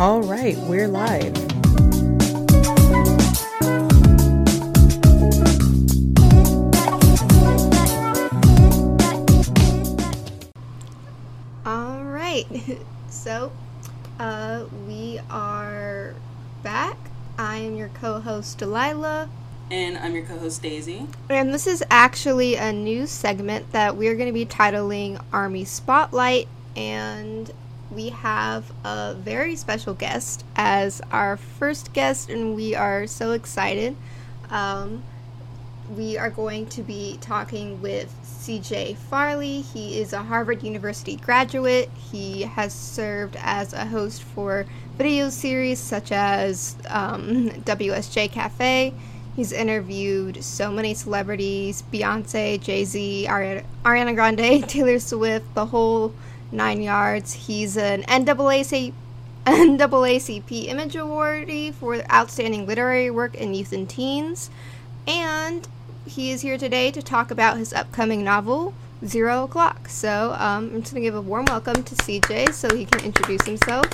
All right, we're live. All right, so uh, we are back. I am your co host, Delilah. And I'm your co host, Daisy. And this is actually a new segment that we're going to be titling Army Spotlight. And we have a very special guest as our first guest, and we are so excited. Um, we are going to be talking with CJ Farley. He is a Harvard University graduate. He has served as a host for video series such as um, WSJ Cafe. He's interviewed so many celebrities Beyonce, Jay Z, Ari- Ariana Grande, Taylor Swift, the whole nine yards. He's an NAACP, NAACP Image Awardee for outstanding literary work in youth and teens. And he is here today to talk about his upcoming novel, Zero O'Clock. So um, I'm just going to give a warm welcome to CJ so he can introduce himself.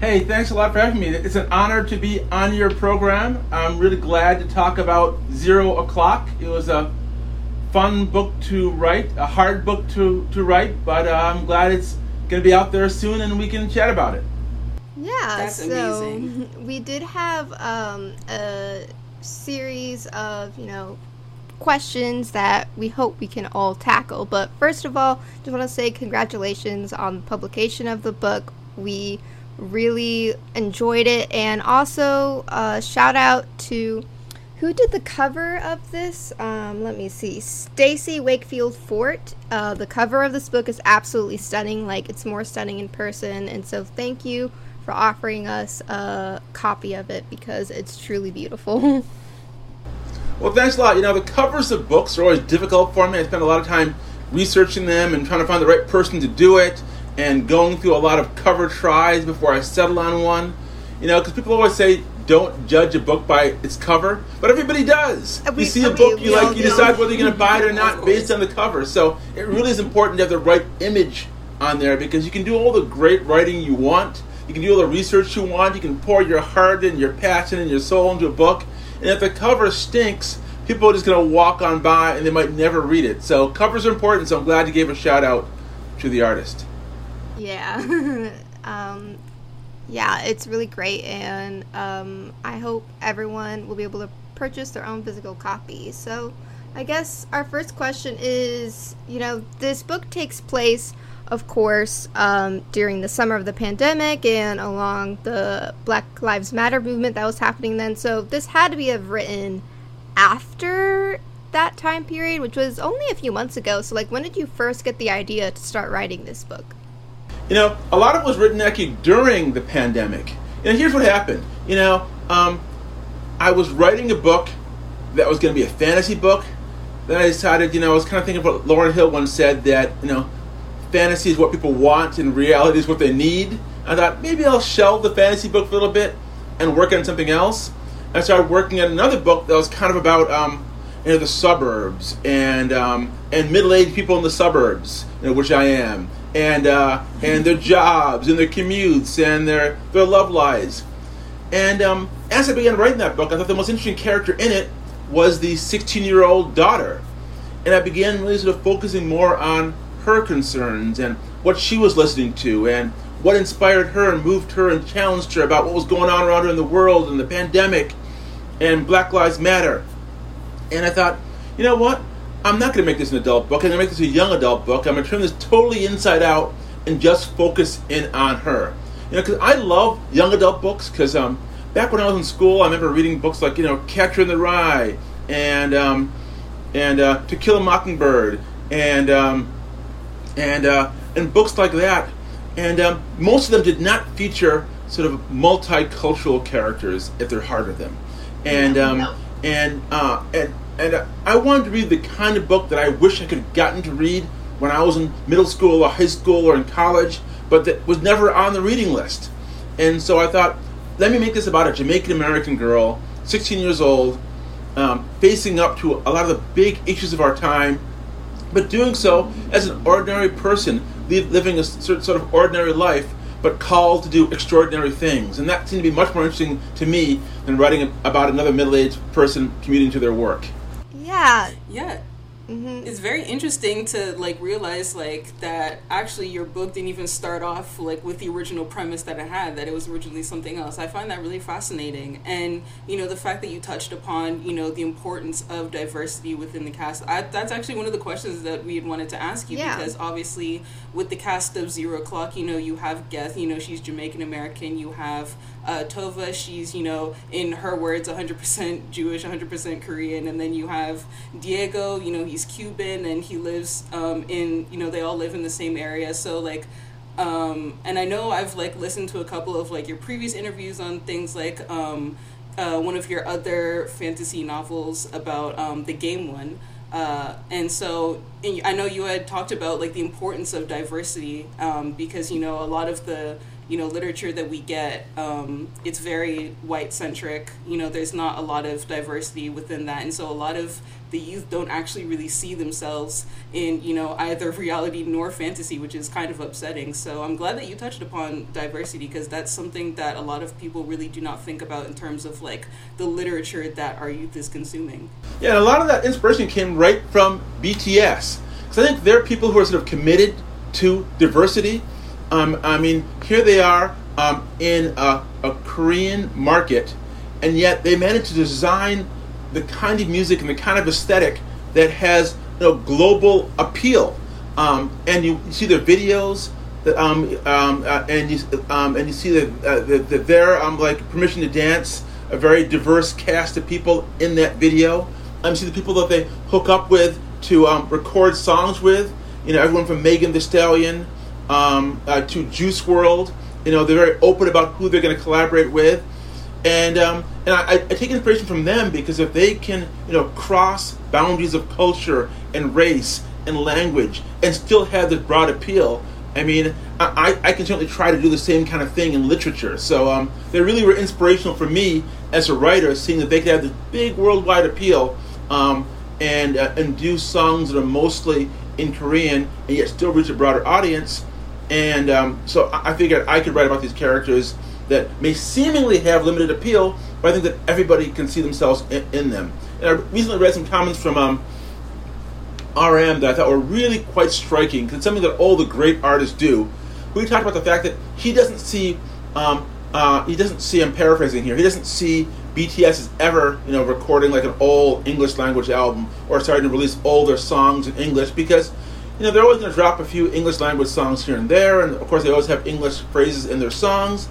Hey, thanks a lot for having me. It's an honor to be on your program. I'm really glad to talk about Zero O'Clock. It was a fun book to write, a hard book to, to write, but uh, I'm glad it's going to be out there soon and we can chat about it. Yeah, That's so amazing. we did have um, a series of, you know, questions that we hope we can all tackle. But first of all, just want to say congratulations on the publication of the book. We really enjoyed it, and also uh, shout out to who did the cover of this? Um, let me see. Stacey Wakefield Forte. Uh, the cover of this book is absolutely stunning. Like it's more stunning in person, and so thank you for offering us a copy of it because it's truly beautiful. Well, thanks a lot. You know, the covers of books are always difficult for me. I spend a lot of time researching them and trying to find the right person to do it and going through a lot of cover tries before I settle on one. You know, because people always say don't judge a book by its cover, but everybody does. Uh, we- you see a mean, book, you we like, you decide whether you're going to buy it or not based on the cover. So it really is important to have the right image on there because you can do all the great writing you want. You can do all the research you want. You can pour your heart and your passion and your soul into a book. And if the cover stinks, people are just going to walk on by and they might never read it. So covers are important. So I'm glad you gave a shout out to the artist. yeah. um, yeah, it's really great, and um, I hope everyone will be able to purchase their own physical copy. So, I guess our first question is you know, this book takes place, of course, um, during the summer of the pandemic and along the Black Lives Matter movement that was happening then. So, this had to be written after that time period, which was only a few months ago. So, like, when did you first get the idea to start writing this book? You know, a lot of it was written actually during the pandemic. And here's what happened. You know, um, I was writing a book that was going to be a fantasy book. Then I decided, you know, I was kind of thinking about Lauryn Hill once said that, you know, fantasy is what people want and reality is what they need. I thought maybe I'll shelve the fantasy book for a little bit and work on something else. I started working on another book that was kind of about, um, you know, the suburbs and um, and middle-aged people in the suburbs, you know, which I am, and uh, and their jobs and their commutes and their their love lives. And um, as I began writing that book, I thought the most interesting character in it was the 16-year-old daughter, and I began really sort of focusing more on her concerns and what she was listening to and what inspired her and moved her and challenged her about what was going on around her in the world and the pandemic and Black Lives Matter. And I thought, you know what? I'm not going to make this an adult book. I'm going to make this a young adult book. I'm going to turn this totally inside out and just focus in on her. You know, because I love young adult books. Because um, back when I was in school, I remember reading books like you know Catcher in the Rye and um, and uh, To Kill a Mockingbird and um, and uh, and books like that. And um, most of them did not feature sort of multicultural characters at their heart of them. And um, and uh, and and I wanted to read the kind of book that I wish I could have gotten to read when I was in middle school or high school or in college, but that was never on the reading list. And so I thought, let me make this about a Jamaican American girl, 16 years old, um, facing up to a lot of the big issues of our time, but doing so as an ordinary person, living a sort of ordinary life, but called to do extraordinary things. And that seemed to be much more interesting to me than writing about another middle aged person commuting to their work. Yeah. Yeah. hmm It's very interesting to like realize like that actually your book didn't even start off like with the original premise that it had that it was originally something else. I find that really fascinating. And you know the fact that you touched upon, you know, the importance of diversity within the cast. I, that's actually one of the questions that we had wanted to ask you Yeah. because obviously with the cast of Zero Clock, you know, you have Geth, you know, she's Jamaican American, you have uh, Tova, she's, you know, in her words, 100% Jewish, 100% Korean. And then you have Diego, you know, he's Cuban and he lives um, in, you know, they all live in the same area. So, like, um, and I know I've, like, listened to a couple of, like, your previous interviews on things like um, uh, one of your other fantasy novels about um, the game one. Uh, and so and I know you had talked about like the importance of diversity um, because you know a lot of the you know literature that we get um, it's very white centric you know there's not a lot of diversity within that and so a lot of the youth don't actually really see themselves in you know either reality nor fantasy which is kind of upsetting so i'm glad that you touched upon diversity because that's something that a lot of people really do not think about in terms of like the literature that our youth is consuming Yeah, a lot of that inspiration came right from BTS. Because I think they're people who are sort of committed to diversity. Um, I mean, here they are um, in a, a Korean market, and yet they managed to design the kind of music and the kind of aesthetic that has you know, global appeal. Um, and you see their videos, that, um, um, uh, and you um, and you see uh, that that they're um, like permission to dance, a very diverse cast of people in that video. Um, see the people that they hook up with to record songs with. You know, everyone from Megan Thee Stallion um, uh, to Juice WRLD. You know, they're very open about who they're going to collaborate with, and um, and I, I take inspiration from them because if they can, you know, cross boundaries of culture and race and language and still have this broad appeal. I mean, I, I can certainly try to do the same kind of thing in literature. So um, they really were inspirational for me as a writer, seeing that they could have this big worldwide appeal um, and uh, and do songs that are mostly in Korean and yet still reach a broader audience. And um, so I figured I could write about these characters that may seemingly have limited appeal, but I think that everybody can see themselves in, in them. And I recently read some comments from um, RM that I thought were really quite striking because it's something that all the great artists do. We talked about the fact that he doesn't see, um, uh, he doesn't see. I'm paraphrasing here. He doesn't see BTS as ever, you know, recording like an old English language album or starting to release all their songs in English because, you know, they're always going to drop a few English language songs here and there, and of course they always have English phrases in their songs.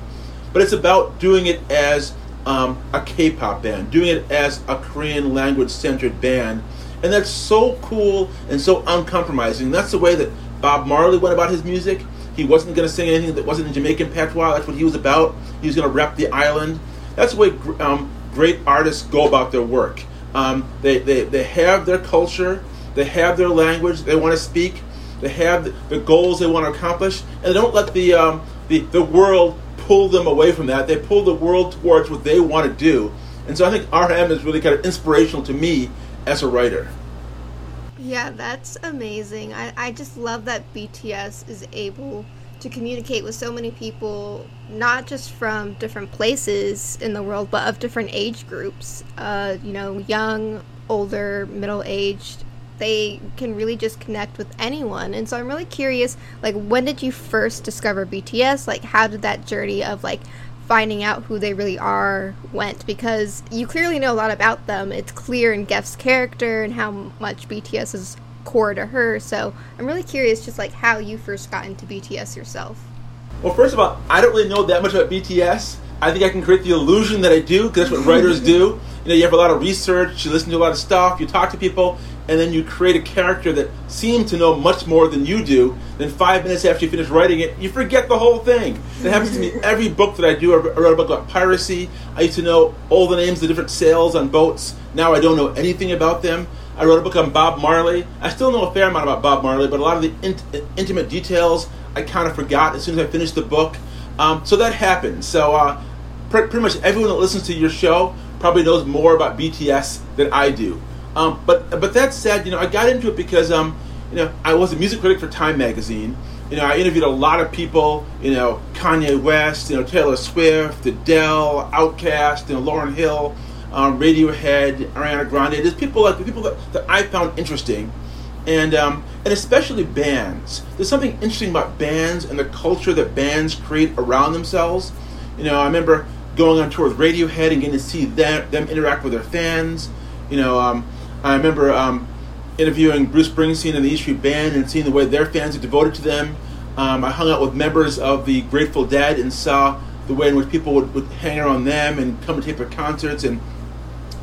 But it's about doing it as um, a K-pop band, doing it as a Korean language-centered band, and that's so cool and so uncompromising. That's the way that Bob Marley went about his music. He wasn't going to sing anything that wasn't in Jamaican patois. That's what he was about. He was going to rep the island. That's the way um, great artists go about their work. Um, they, they, they have their culture, they have their language they want to speak, they have the, goals they want to accomplish, and they don't let the, um, the, the world pull them away from that. They pull the world towards what they want to do. And so I think RM is really kind of inspirational to me as a writer. Yeah, that's amazing. I, I just love that BTS is able to communicate with so many people, not just from different places in the world, but of different age groups. Uh, you know, young, older, middle aged. They can really just connect with anyone. And so I'm really curious, like, when did you first discover BTS? Like, how did that journey of, like, finding out who they really are went because you clearly know a lot about them. It's clear in Geth's character and how much BTS is core to her. So I'm really curious, just like how you first got into BTS yourself. Well, first of all, I don't really know that much about BTS. I think I can create the illusion that I do because that's what writers do. You know, you have a lot of research, you listen to a lot of stuff, you talk to people, and then you create a character that seems to know much more than you do. Then five minutes after you finish writing it, you forget the whole thing. It happens to me every book that I do. I wrote a book about piracy. I used to know all the names of the different sails on boats. Now I don't know anything about them. I wrote a book on Bob Marley. I still know a fair amount about Bob Marley, but a lot of the int- intimate details I kind of forgot as soon as I finished the book. Um, so that happened. So uh, pr- pretty much everyone that listens to your show probably knows more about BTS than I do. Um, but but that said, you know, I got into it because um, you know I was a music critic for Time magazine, you know, I interviewed a lot of people, you know, Kanye West, you know, Taylor Swift, Adele, Outkast, you know, Lauryn Hill, um, Radiohead, Ariana Grande. There's people like people that, that I found interesting, and um, and especially bands. There's something interesting about bands and the culture that bands create around themselves. You know, I remember going on tour with Radiohead and getting to see them, them interact with their fans. You know, um, I remember um, interviewing Bruce Springsteen and the E Street Band and seeing the way their fans are devoted to them. Um, I hung out with members of the Grateful Dead and saw the way in which people would, would hang around them and come and tape their concerts. And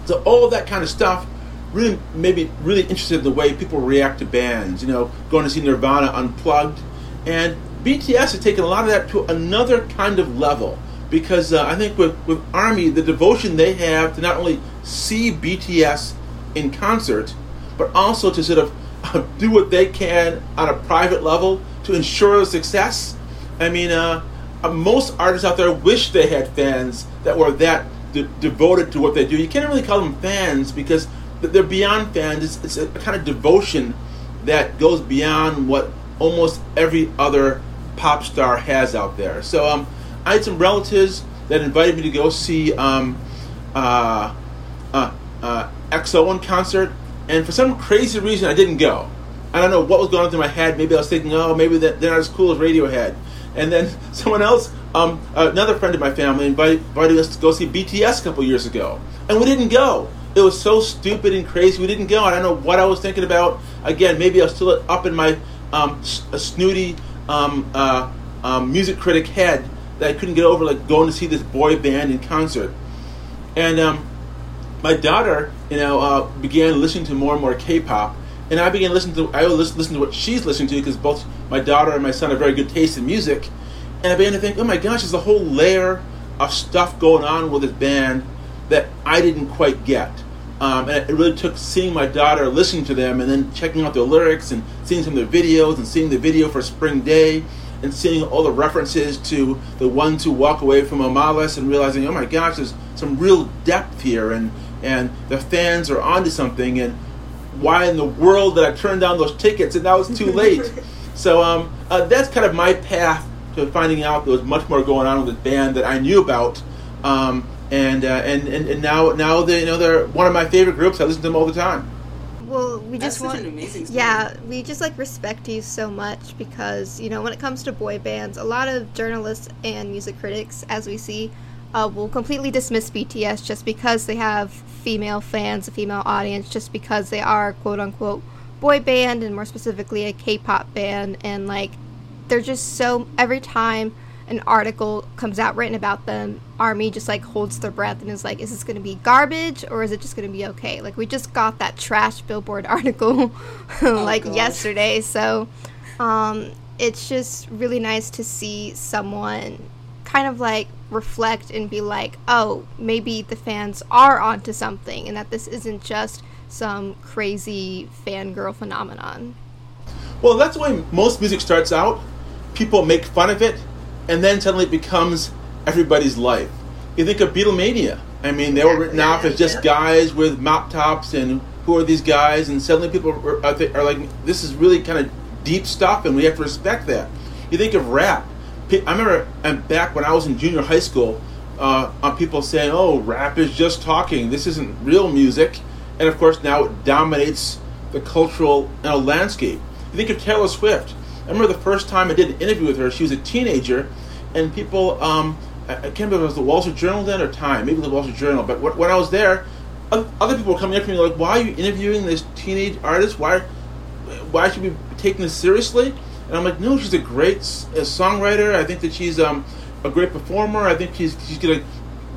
so all of that kind of stuff really made me really interested in the way people react to bands. You know, going to see Nirvana unplugged. And BTS has taken a lot of that to another kind of level because uh, I think with, with Army, the devotion they have to not only see BTS in concert, but also to sort of uh, do what they can on a private level to ensure success. I mean, uh, uh, most artists out there wish they had fans that were that de- devoted to what they do. You can't really call them fans because they're beyond fans. It's, it's a kind of devotion that goes beyond what almost every other pop star has out there. So um, I had some relatives that invited me to go see um, uh, uh, uh, EXO in concert, and for some crazy reason, I didn't go. I don't know what was going on through my head. Maybe I was thinking, oh, maybe they're not as cool as Radiohead. And then someone else, um, another friend of my family, invited, invited us to go see BTS a couple years ago, and we didn't go. It was so stupid and crazy. We didn't go. I don't know what I was thinking about. Again, maybe I was still up in my um, snooty um, uh, um, music critic head that I couldn't get over, like going to see this boy band in concert. And um, my daughter, you know, uh, began listening to more and more K-pop, and I began listening to I would listen to what she's listening to because both my daughter and my son have very good taste in music, and I began to think, oh my gosh, there's a whole layer of stuff going on with this band that I didn't quite get. Um, and it really took seeing my daughter listening to them and then checking out their lyrics and seeing some of their videos and seeing the video for Spring Day and seeing all the references to the ones who walk away from Omelas and realizing, oh my gosh, there's some real depth here and and the fans are onto something and why in the world did I turn down those tickets and now it's too late. so um, uh, that's kind of my path to finding out there was much more going on with the band that I knew about. Um, and, uh, and, and and now now they you know they're one of my favorite groups. I listen to them all the time. Well, we That's just such want an amazing story. yeah, we just like respect you so much because you know when it comes to boy bands, a lot of journalists and music critics, as we see, uh, will completely dismiss BTS just because they have female fans, a female audience, just because they are quote unquote boy band and more specifically a K-pop band, and like they're just so every time an article comes out written about them, Army just like holds their breath and is like, is this going to be garbage or is it just going to be okay? Like we just got that trash Billboard article like gosh. yesterday, so um, it's just really nice to see someone kind of like reflect and be like, oh, maybe the fans are onto something and that this isn't just some crazy fangirl phenomenon. Well, that's the way most music starts out. People make fun of it, and then suddenly it becomes everybody's life. You think of Beatlemania. I mean, they were written off as just guys with mop tops, and who are these guys? And suddenly people are, are are like, this is really kind of deep stuff, and we have to respect that. You think of rap. I remember um, back when I was in junior high school, uh, on people saying, "Oh, rap is just talking. This isn't real music," and of course now it dominates the cultural know, landscape. You think of Taylor Swift. I remember the first time I did an interview with her. She was a teenager, and people, um, I I can't remember if it was the Wall Street Journal then or Time, maybe the Wall Street Journal. But when I was there, other people were coming up to me like, "Why are you interviewing this teenage artist? Why, why should we be taking this seriously?" And I'm like, "No, she's a great a songwriter. I think that she's um, a great performer. I think she's she's gonna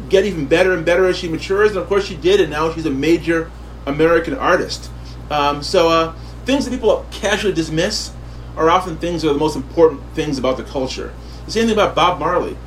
get even better and better as she matures. And of course, she did, and now she's a major American artist. Um, so uh, things that people casually dismiss are often things that are the most important things about the culture. The same thing about Bob Marley.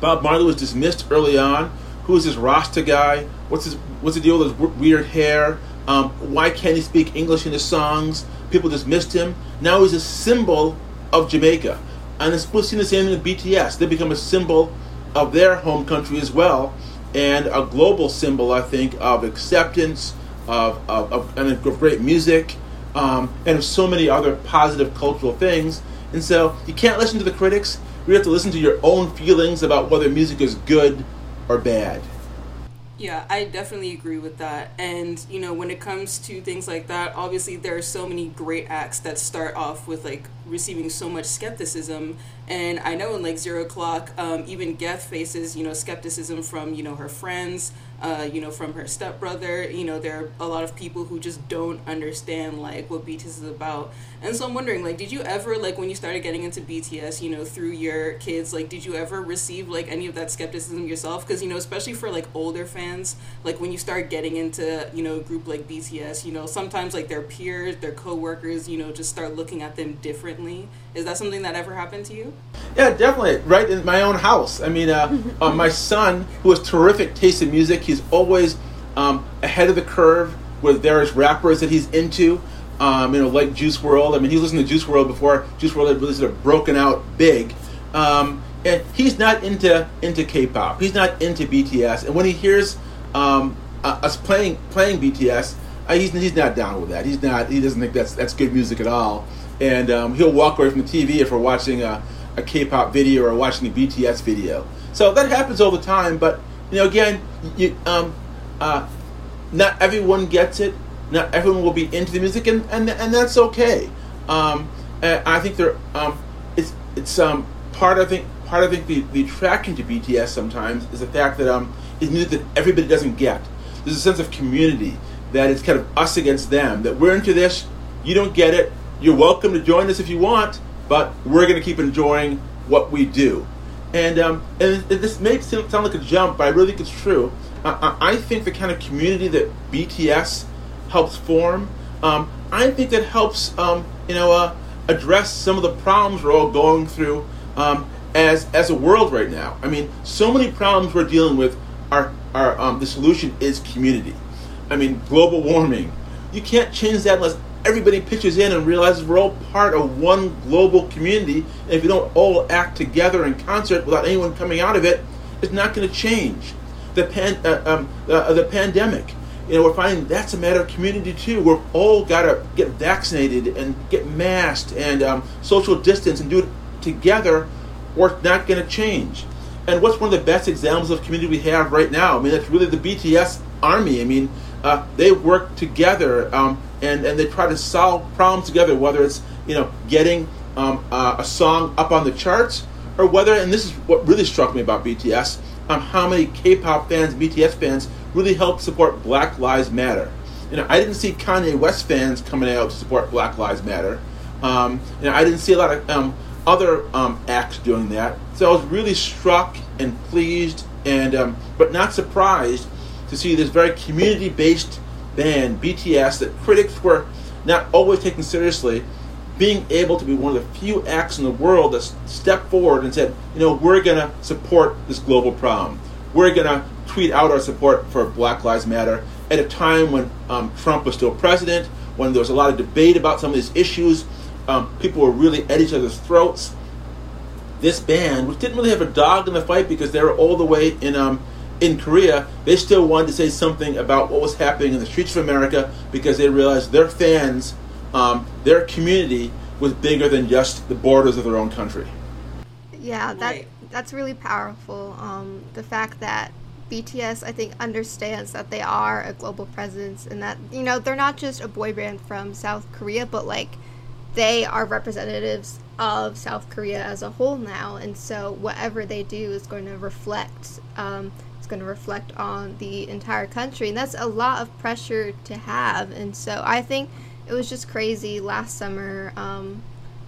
Bob Marley was dismissed early on. Who is this Rasta guy? What's his What's the deal with his weird hair? Um, why can't he speak English in his songs? People dismissed him. Now he's a symbol of Jamaica, and it's seen the same with BTS. They become a symbol of their home country as well, and a global symbol, I think, of acceptance, of of, of and of great music, um, and of so many other positive cultural things. And so you can't listen to the critics. You have to listen to your own feelings about whether music is good or bad. Yeah, I definitely agree with that. And, you know, when it comes to things like that, obviously there are so many great acts that start off with like receiving so much skepticism. And I know in like Zero Clock, um, even Geth faces, you know, skepticism from, you know, her friends, uh, you know, from her stepbrother. You know, there are a lot of people who just don't understand like what BTS is about. And so I'm wondering, like, did you ever like when you started getting into BTS, you know, through your kids, like, did you ever receive like any of that skepticism yourself? Because you know, especially for like older fans, like when you start getting into you know a group like BTS, you know, sometimes like their peers, their coworkers, you know, just start looking at them differently. Is that something that ever happened to you? Yeah, definitely. Right in my own house. I mean, uh, uh, my son, who has terrific taste in music, he's always um, ahead of the curve with various rappers that he's into. Um, you know, like Juice WRLD. I mean, he listened to Juice WRLD before Juice WRLD had really sort of broken out big. Um, and he's not into into K-pop. He's not into BTS. And when he hears um, uh, us playing playing BTS, uh, he's he's not down with that. He's not. He doesn't think that's that's good music at all. And um, he'll walk away from the TV if we're watching a, a K-pop video or watching a BTS video. So that happens all the time. But you know, again, you, um, uh, not everyone gets it. Not everyone will be into the music, and and, and that's okay. Um, I think there, um, it's it's um, part. I think part. I think the, the attraction to BTS sometimes is the fact that um, it's music that everybody doesn't get. There's a sense of community that it's kind of us against them. That we're into this, you don't get it. You're welcome to join us if you want, but we're going to keep enjoying what we do. And um, and this may sound like a jump, but I really think it's true. I, I think the kind of community that BTS helps form, um, I think that helps um, you know uh, address some of the problems we're all going through um, as as a world right now. I mean, so many problems we're dealing with are are um, the solution is community. I mean, global warming. You can't change that unless everybody pitches in and realizes we're all part of one global community. And if we don't all act together in concert without anyone coming out of it, it's not going to change. The pan, uh, um, uh, the pandemic. You know, we're finding that's a matter of community too. We've all got to get vaccinated and get masked and um, social distance and do it together, or it's not going to change. And what's one of the best examples of community we have right now? I mean, that's really the BTS army. I mean, uh, they work together um, and, and they try to solve problems together, whether it's you know getting um, uh, a song up on the charts or whether, and this is what really struck me about BTS, um, how many K-pop fans, BTS fans, really help support Black Lives Matter. You know, I didn't see Kanye West fans coming out to support Black Lives Matter. Um, you know, I didn't see a lot of um, other um, acts doing that. So I was really struck and pleased, and um, but not surprised to see this very community-based band, BTS, that critics were not always taking seriously, being able to be one of the few acts in the world that stepped forward and said, you know, we're going to support this global problem. We're going to tweet out our support for Black Lives Matter at a time when um, Trump was still president, when there was a lot of debate about some of these issues. Um, people were really at each other's throats. This band, which didn't really have a dog in the fight because they were all the way in um, in Korea, they still wanted to say something about what was happening in the streets of America because they realized their fans, um, their community, was bigger than just the borders of their own country. Yeah, that right. that's really powerful. Um, the fact that BTS, I think, understands that they are a global presence and that you know they're not just a boy band from South Korea, but like they are representatives of South Korea as a whole now, and so whatever they do is going to reflect. Um, going to reflect on the entire country. And that's a lot of pressure to have. And so I think it was just crazy last summer um,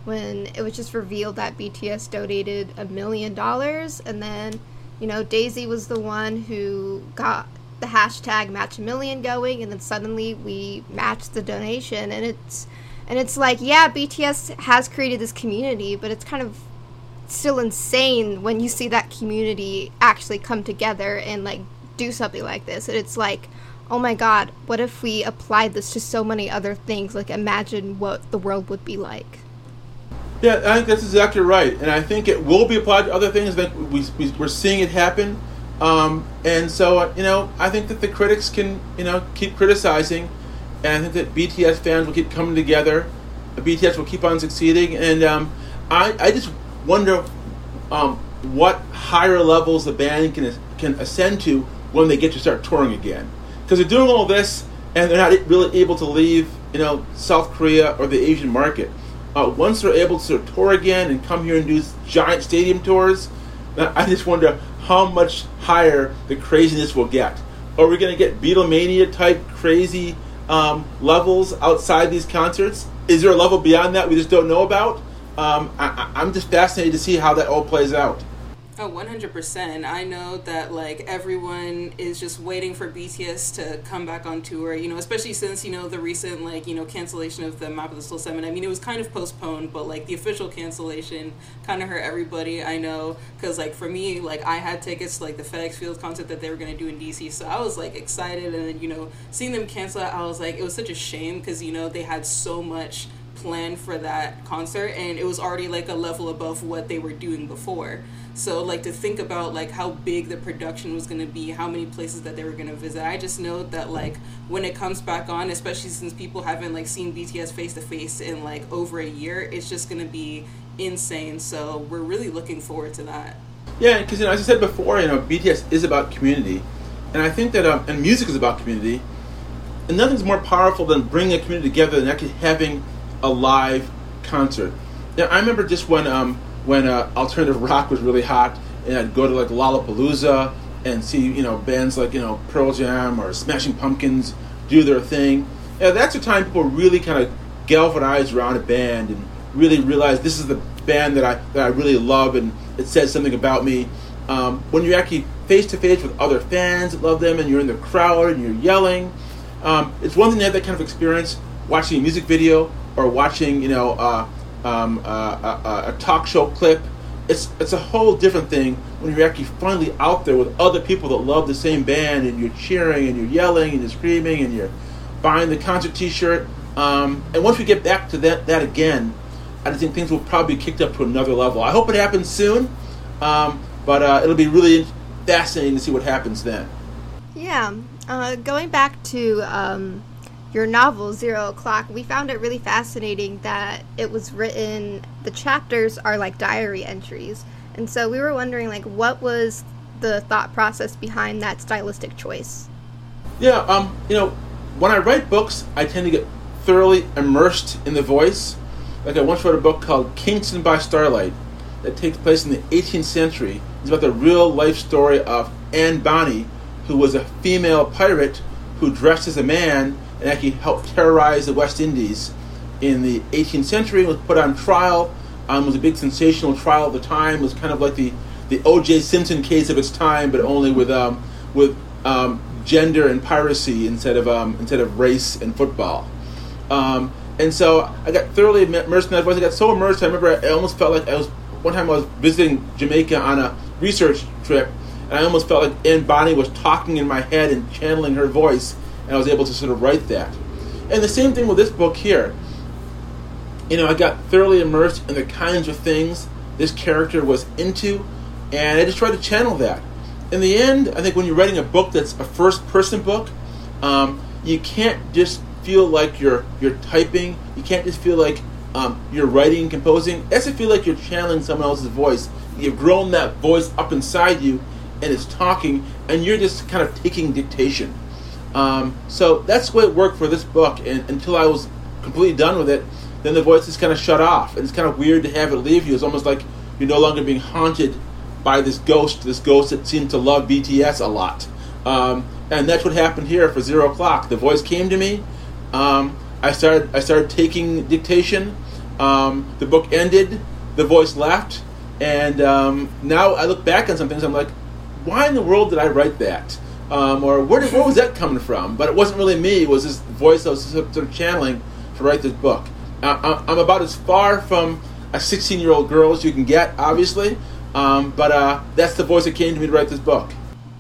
when it was just revealed that BTS donated a million dollars. And then, you know, Daisy was the one who got the hashtag match a million going and then suddenly we matched the donation and it's and it's like yeah bts has created this community but it's kind of still insane when you see that community actually come together and like do something like this. And it's like, oh my god, what if we applied this to so many other things? Like, imagine what the world would be like. Yeah, I think that's exactly right, and I think it will be applied to other things. That we, we are seeing it happen, um, and so you know, I think that the critics can you know keep criticizing, and I think that BTS fans will keep coming together. BTS will keep on succeeding, and um, I, I just wonder um, what higher levels the band can can ascend to when they get to start touring again. Because they're doing all this and they're not really able to leave, you know, South Korea or the Asian market. Uh, once they're able to sort of tour again and come here and do giant stadium tours, I just wonder how much higher the craziness will get. Are we going to get Beatlemania type crazy um, levels outside these concerts? Is there a level beyond that we just don't know about? Um, I, I'm just fascinated to see how that all plays out. Oh, 100%. I know that like everyone is just waiting for BTS to come back on tour, you know, especially since, you know, the recent like, you know, cancellation of the Map of the Soul Summit. I mean, it was kind of postponed, but like the official cancellation kind of hurt everybody, I know, cuz like for me, like I had tickets to like the FedEx Field concert that they were going to do in DC. So I was like excited and then, you know, seeing them cancel I was like it was such a shame cuz you know, they had so much planned for that concert and it was already like a level above what they were doing before. So like to think about like how big the production was going to be, how many places that they were going to visit. I just know that like when it comes back on, especially since people haven't like seen BTS face to face in like over a year, it's just going to be insane. So we're really looking forward to that. Yeah, because you know, as I said before, you know, BTS is about community, and I think that um, and music is about community, and nothing's more powerful than bringing a community together than actually having a live concert. Now, I remember just when um, when uh, alternative rock was really hot, and I'd go to like Lollapalooza and see you know bands like you know Pearl Jam or Smashing Pumpkins do their thing. Yeah, that's the time people really kind of galvanize around a band and really realize this is the band that I that I really love and it says something about me. Um, when you're actually face to face with other fans that love them and you're in the crowd and you're yelling, um, it's one thing to have that kind of experience watching a music video or watching you know. Uh, um, uh, a, a, talk show clip. It's it's a whole different thing when you're actually finally out there with other people that love the same band and you're cheering and you're yelling and you're screaming and you're buying the concert T-shirt. Um, and once we get back to that that again, I think things will probably be kicked up to another level. I hope it happens soon, um, but uh, it'll be really fascinating to see what happens then. Yeah, uh, going back to um, your novel Zero O'clock, we found it really fascinating that it was written. The chapters are like diary entries, and so we were wondering, like, what was the thought process behind that stylistic choice? Yeah, um, you know, when I write books, I tend to get thoroughly immersed in the voice. Like I once wrote a book called Kingston by Starlight that takes place in the 18th century. It's about the real life story of Anne Bonny, who was a female pirate who dressed as a man and actually helped terrorize the West Indies in the 18th century. Was put on trial. Um, was a big sensational trial at the time. It was kind of like the the O.J. Simpson case of its time, but only with um, with um, gender and piracy instead of um, instead of race and football. Um, and so I got thoroughly immersed in that voice. I got so immersed. I remember I almost felt like I was one time I was visiting Jamaica on a research trip, and I almost felt like Anne Bonny was talking in my head and channeling her voice and I was able to sort of write that. And the same thing with this book here. You know, I got thoroughly immersed in the kinds of things this character was into, and I just tried to channel that. In the end, I think when you're writing a book that's a first person book, um, you can't just feel like you're you're typing. You can't just feel like um, you're writing, and composing. It has to feel like you're channeling someone else's voice. You've grown that voice up inside you, and it's talking, and you're just kind of taking dictation. Um, so that's the way it worked for this book. And until I was completely done with it, then the voice is kind of shut off. And it's kind of weird to have it leave you. It's almost like you're no longer being haunted by this ghost, this ghost that seemed to love BTS a lot. Um, and that's what happened here for Zero O'Clock. The voice came to me. Um, I started I started taking dictation. Um, the book ended. The voice left. And um, now I look back on some things. I'm like, why in the world did I write that? Um, or where, where was that coming from? But it wasn't really me. It was this voice I was sort of channeling to write this book. Uh, I'm about as far from a 16 year old girl as you can get, obviously. Um, but uh, that's the voice that came to me to write this book.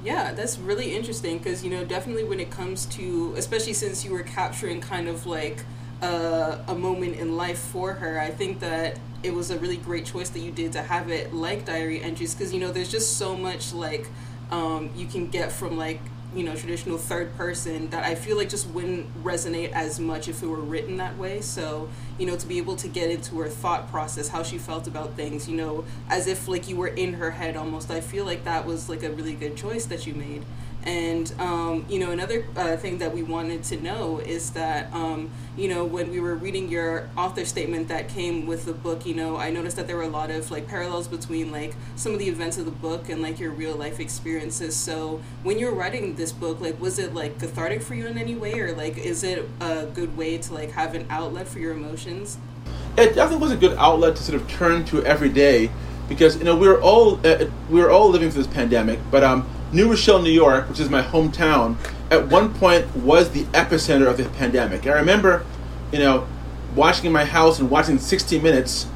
Yeah, that's really interesting because, you know, definitely when it comes to, especially since you were capturing kind of like a, a moment in life for her, I think that it was a really great choice that you did to have it like diary entries because, you know, there's just so much like um, you can get from like you know traditional third person that I feel like just wouldn't resonate as much if it were written that way. So you know to be able to get into her thought process, how she felt about things, you know, as if like you were in her head almost. I feel like that was like a really good choice that you made. And um, you know, another uh, thing that we wanted to know is that um, you know when we were reading your author statement that came with the book, you know, I noticed that there were a lot of like parallels between like some of the events of the book and like your real life experiences. So when you were writing this book, like was it like cathartic for you in any way, or like is it a good way to like have an outlet for your emotions? It definitely was a good outlet to sort of turn to every day because you know we're all uh, we were all living through this pandemic, but um New Rochelle, New York, which is my hometown, at one point was the epicenter of the pandemic. I remember, you know, watching in my house and watching 60 Minutes,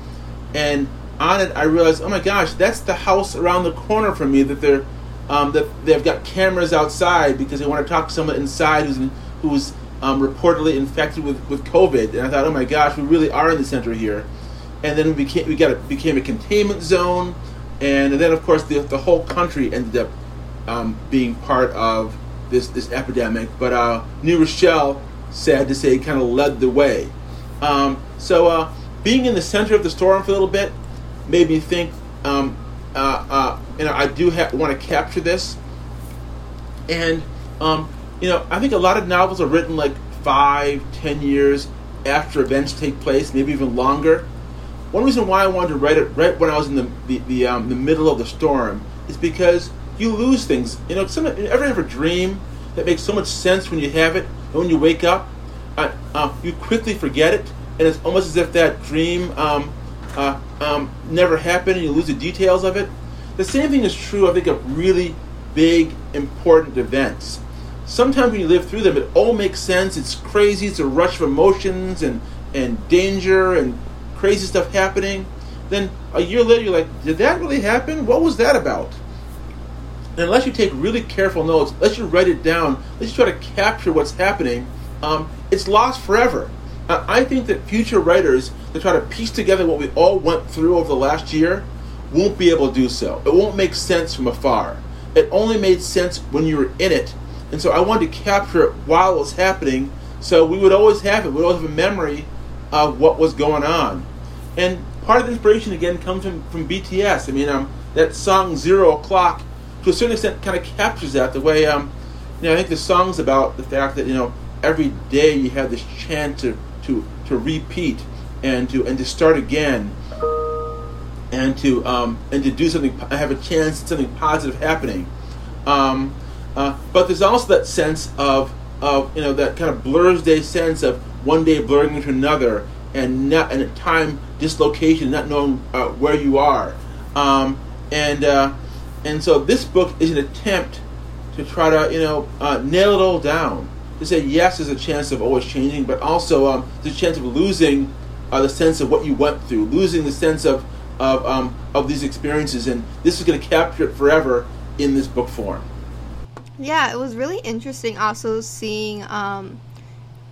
and on it I realized, oh my gosh, that's the house around the corner from me that they're um, that they've got cameras outside because they want to talk to someone inside who's who's um, reportedly infected with, with COVID. And I thought, oh my gosh, we really are in the center here. And then we became we got a, became a containment zone, and then of course the the whole country ended up um, being part of this this epidemic. But uh, New Rochelle, sad to say, kind of led the way. Um, so uh, being in the center of the storm for a little bit made me think. Um, uh, uh you know, I do ha- want to capture this, and um, you know, I think a lot of novels are written like five, ten years after events take place, maybe even longer. One reason why I wanted to write it right when I was in the the, the, um, the middle of the storm is because you lose things. You know, some, ever have a dream that makes so much sense when you have it, and when you wake up, uh, uh, you quickly forget it, and it's almost as if that dream um, uh, um, never happened, and you lose the details of it. The same thing is true, I think, of really big, important events. Sometimes when you live through them, it all makes sense. It's crazy. It's a rush of emotions and and danger and crazy stuff happening. Then a year later, you're like, did that really happen? What was that about? And unless you take really careful notes, unless you write it down, unless you try to capture what's happening, um, it's lost forever. I think that future writers that try to piece together what we all went through over the last year won't be able to do so. It won't make sense from afar. It only made sense when you were in it. And so I wanted to capture it while it was happening so we would always have it. We would always have a memory of what was going on. And part of the inspiration, again, comes from, from BTS. I mean, um, that song Zero O'Clock to a certain extent kind of captures that the way um, you know I think the song's about the fact that you know every day you have this chance to to to repeat and to and to start again and to um, and to do something have a chance at something positive happening um, uh, but there's also that sense of of you know that kind of blur's day sense of one day blurring into another and not and time dislocation not knowing uh, where you are um, and uh, and so this book is an attempt to try to, you know, uh, nail it all down. To say yes, there's a chance of always changing, but also um, there's a chance of losing uh, the sense of what you went through, losing the sense of of um, of these experiences, and this is going to capture it forever in this book form. Yeah, it was really interesting. Also seeing um,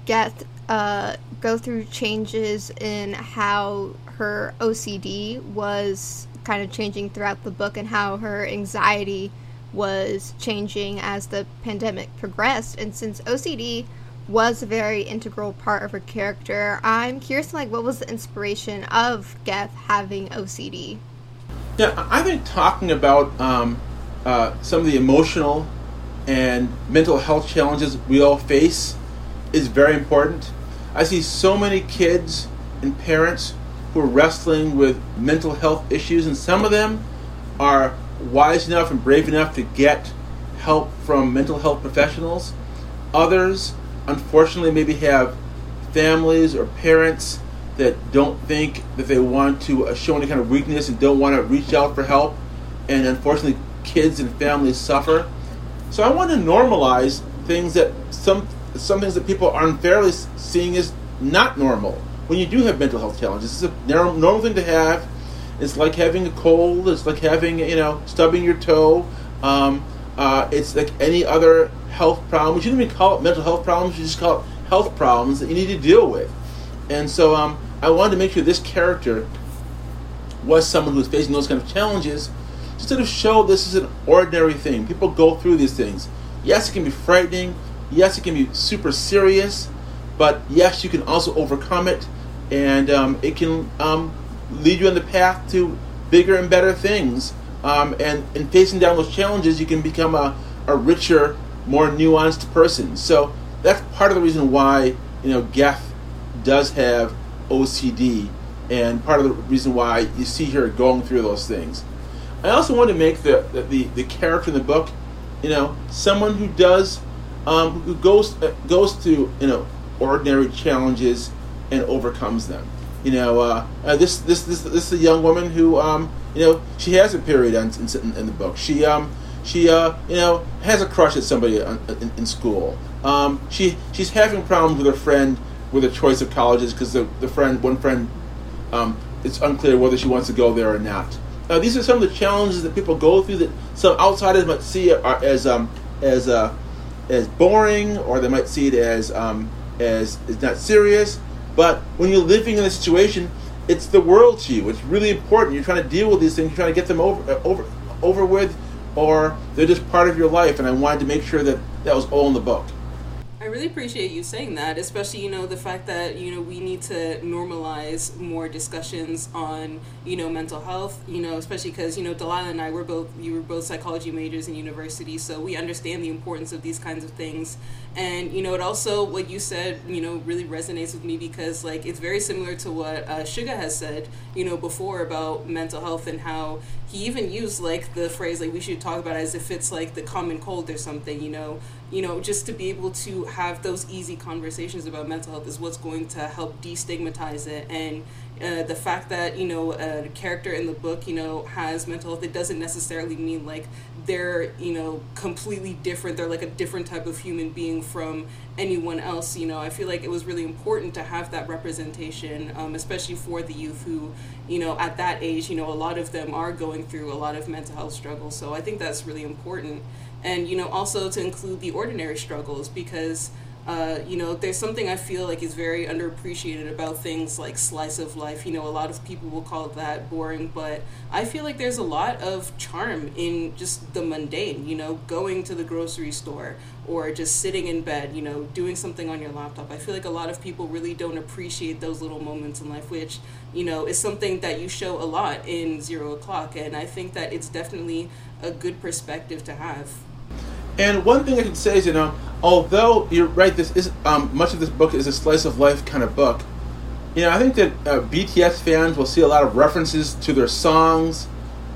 Geth uh, go through changes in how her OCD was kind of changing throughout the book and how her anxiety was changing as the pandemic progressed. And since OCD was a very integral part of her character, I'm curious, like, what was the inspiration of Geth having OCD? Yeah, I think talking about um, uh, some of the emotional and mental health challenges we all face is very important. I see so many kids and parents who are wrestling with mental health issues, and some of them are wise enough and brave enough to get help from mental health professionals. Others, unfortunately, maybe have families or parents that don't think that they want to uh, show any kind of weakness and don't want to reach out for help, and unfortunately, kids and families suffer. So I want to normalize things that some some things that people are unfairly seeing as not normal when you do have mental health challenges. It's a normal thing to have. It's like having a cold. It's like having you know stubbing your toe. Um, uh, it's like any other health problem. You shouldn't even call it mental health problems. You just call it health problems that you need to deal with. And so um, I wanted to make sure this character was someone who was facing those kind of challenges, just to show this is an ordinary thing. People go through these things. Yes, it can be frightening. Yes, it can be super serious. But yes, you can also overcome it, and um, it can um, lead you on the path to bigger and better things. Um, and in facing down those challenges, you can become a, a richer, more nuanced person. So that's part of the reason why you know Geth does have OCD, and part of the reason why you see her going through those things. I also want to make the the, the, the character in the book, you know, someone who does um, who goes uh, goes through you know ordinary challenges and overcomes them. You know, uh, uh, this, this this this is a young woman who um, you know she has a period in, in, in the book. She um, she uh, you know has a crush at somebody in, in school. Um, she she's having problems with her friend with a choice of colleges because the, the friend one friend um, it's unclear whether she wants to go there or not. Uh, these are some of the challenges that people go through that some outsiders might see as um, as uh, as boring, or they might see it as um, as is not serious. But when you're living in a situation, it's the world to you. It's really important. You're trying to deal with these things. You're trying to get them over uh, over over with, or they're just part of your life. And I wanted to make sure that that was all in the book. Really appreciate you saying that, especially you know the fact that you know we need to normalize more discussions on you know mental health. You know, especially because you know Delilah and I were both you were both psychology majors in university, so we understand the importance of these kinds of things. And you know, it also what you said you know really resonates with me because like it's very similar to what uh, has said you know before about mental health and how he even used like the phrase like we should talk about it as if it's like the common cold or something. You know, you know, just to be able to have those easy conversations about mental health is what's going to help destigmatize it. And uh, the fact that you know a character in the book, you know, has mental health, it doesn't necessarily mean like they're you know completely different. They're like a different type of human being from anyone else. You know, I feel like it was really important to have that representation, um, especially for the youth who, you know, at that age, you know, a lot of them are going through a lot of mental health struggles. So I think that's really important and you know also to include the ordinary struggles because uh, you know there's something i feel like is very underappreciated about things like slice of life. You know a lot of people will call that boring but i feel like there's a lot of charm in just the mundane you know going to the grocery store or just sitting in bed you know doing something on your laptop. I feel like a lot of people really don't appreciate those little moments in life which you know is something that you show a lot in zero o'clock and i think that it's definitely a good perspective to have and one thing I can say is, you know, although you're right, this is um, much of this book is a slice of life kind of book. You know, I think that uh, BTS fans will see a lot of references to their songs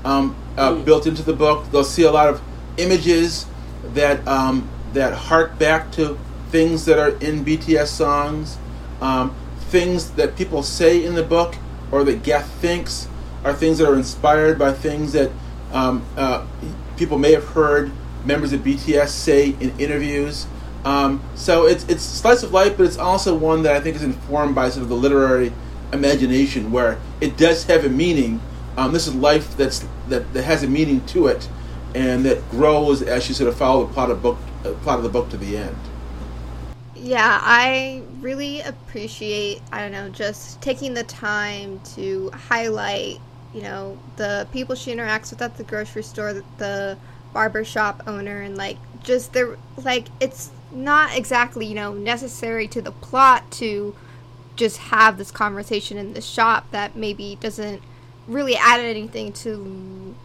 um, uh, mm. built into the book. They'll see a lot of images that um, that hark back to things that are in BTS songs, um, things that people say in the book or that Geth thinks are things that are inspired by things that um, uh, people may have heard members of BTS say in interviews. Um, so it's it's slice of life, but it's also one that I think is informed by sort of the literary imagination, where it does have a meaning. Um, this is life that's that, that has a meaning to it, and that grows as you sort of follow the plot of book uh, plot of the book to the end. Yeah, I really appreciate I don't know just taking the time to highlight you know the people she interacts with at the grocery store, the barbershop owner and like just they're like it's not exactly you know necessary to the plot to just have this conversation in the shop that maybe doesn't really add anything to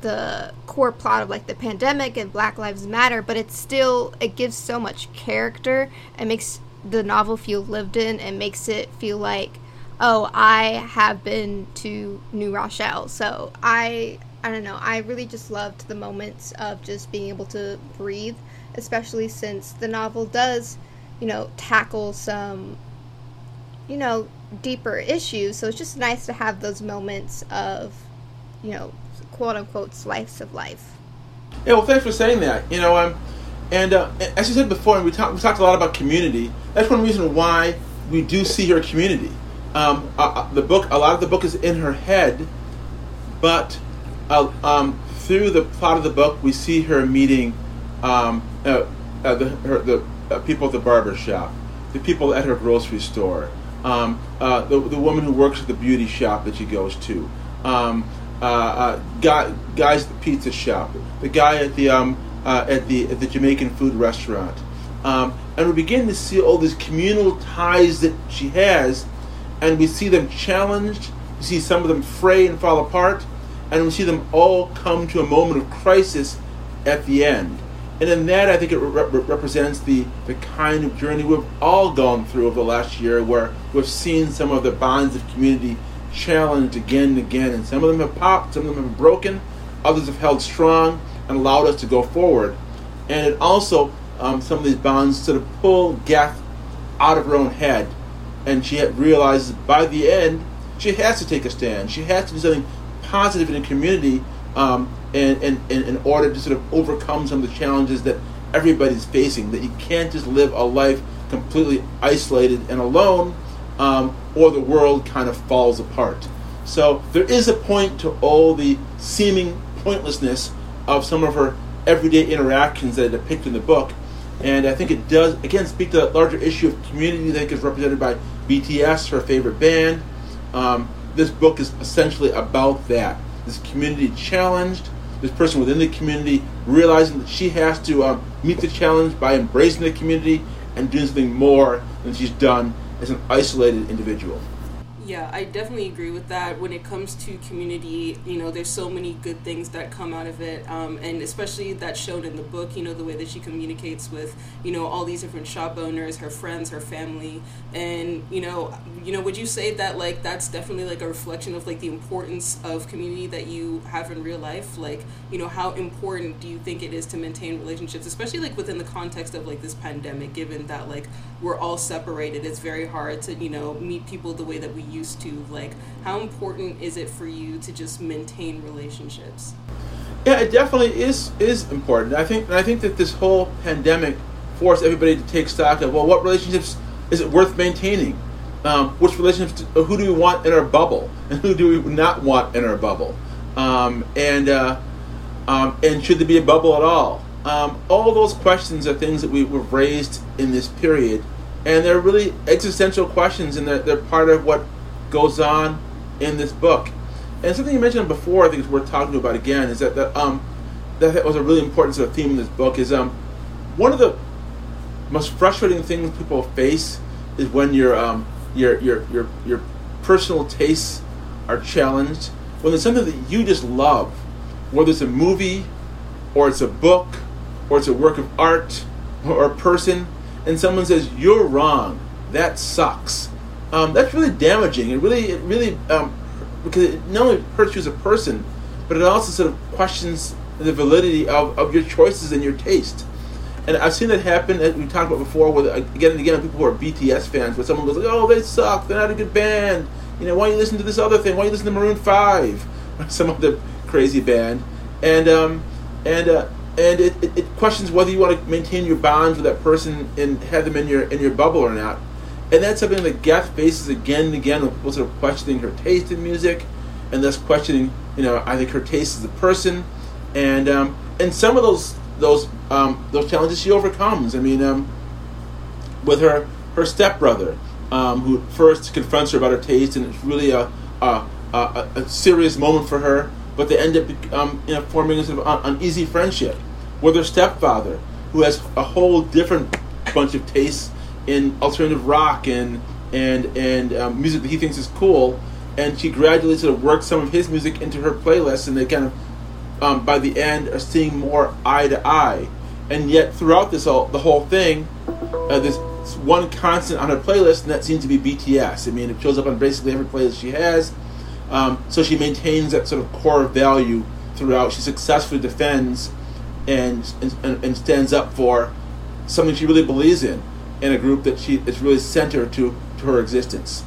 the core plot of like the pandemic and black lives matter but it's still it gives so much character. And makes the novel feel lived in. And makes it feel like oh i have been to new rochelle so i I don't know. I really just loved the moments of just being able to breathe, especially since the novel does, you know, tackle some, you know, deeper issues. So it's just nice to have those moments of, you know, quote unquote slice of life. Yeah, well, thanks for saying that. You know, um, and uh, as you said before, we talked we talked a lot about community. That's one reason why we do see her community. Um, uh, uh the book, a lot of the book is in her head, but uh, um, through the plot of the book, we see her meeting um, uh, uh, the, her, the uh, people at the barber shop, the people at her grocery store, um, uh, the, the woman who works at the beauty shop that she goes to, um, uh, guy, guys at the pizza shop, the guy at the um, at the at the Jamaican food restaurant, um, and we begin to see all these communal ties that she has, and we see them challenged. We see some of them fray and fall apart, and we see them all come to a moment of crisis at the end. And in that, I think it re- represents the, the kind of journey we've all gone through over the last year, where we've seen some of the bonds of community challenged again and again. And some of them have popped, some of them have broken, others have held strong and allowed us to go forward. And it also, um, some of these bonds sort of pull Geth out of her own head. And she realizes by the end, she has to take a stand. She has to do something positive in the community um, in, in, in order to sort of overcome some of the challenges that everybody's facing. That you can't just live a life completely isolated and alone, um, or the world kind of falls apart. So there is a point to all the seeming pointlessness of some of her everyday interactions that are depicted in the book. And I think it does, again, speak to the larger issue of community that is represented by BTS, her favorite band. Um, this book is essentially about that. This community challenged, this person within the community realizing that she has to um, meet the challenge by embracing the community and doing something more than she's done as an isolated individual. Yeah, I definitely agree with that. When it comes to community, you know, there's so many good things that come out of it, um, and especially that's shown in the book. You know, the way that she communicates with, you know, all these different shop owners, her friends, her family, and you know, you know, would you say that like that's definitely like a reflection of like the importance of community that you have in real life? Like, you know, how important do you think it is to maintain relationships, especially like within the context of like this pandemic, given that like we're all separated, it's very hard to you know meet people the way that we used to like how important is it for you to just maintain relationships? Yeah it definitely is is important. I think i think that this whole pandemic forced everybody to take stock of well what relationships is it worth maintaining? Um, which relationships do, who do we want in our bubble? And who do we not want in our bubble? Um, and uh, um, and should there be a bubble at all? Um, all those questions are things that we, we've raised in this period. And they're really existential questions and they're, they're part of what goes on in this book. And something you mentioned before, I think is worth talking about again, is that that um that was a really important sort of theme in this book. Is um one of the most frustrating things people face is when your um your your your your personal tastes are challenged. When there's something that you just love, whether it's a movie, or it's a book, or it's a work of art, or a person, and someone says you're wrong, that sucks um, that's really damaging. It really, it really, um, because it not only hurts you as a person, but it also sort of questions the validity of, of your choices and your taste. And I've seen that happen, as we talked about before, with again and again, people who are BTS fans, where someone goes like, "Oh, they suck. They're not a good band. You know, why you listen to this other thing? Why you listen to Maroon Five, or some other crazy band?" And um, and uh, and it, it, it questions whether you want to maintain your bonds with that person and have them in your in your bubble or not. And that's something that Geth faces again and again with people sort of questioning her taste in music, and thus questioning, you know, I think her taste as a person, and um, and some of those those um, those challenges she overcomes. I mean, um, with her her stepbrother, um, who first confronts her about her taste, and it's really a a, a, a serious moment for her. But they end up um, you know forming a sort of uneasy friendship with her stepfather, who has a whole different bunch of tastes in alternative rock and and and um, music that he thinks is cool, and she gradually sort of works some of his music into her playlist, and they kind of um, by the end are seeing more eye to eye, and yet throughout this all the whole thing, uh, there's one constant on her playlist, and that seems to be BTS. I mean, it shows up on basically every playlist she has. Um, so she maintains that sort of core value throughout. She successfully defends and, and, and stands up for something she really believes in in a group that she is really centered to, to her existence.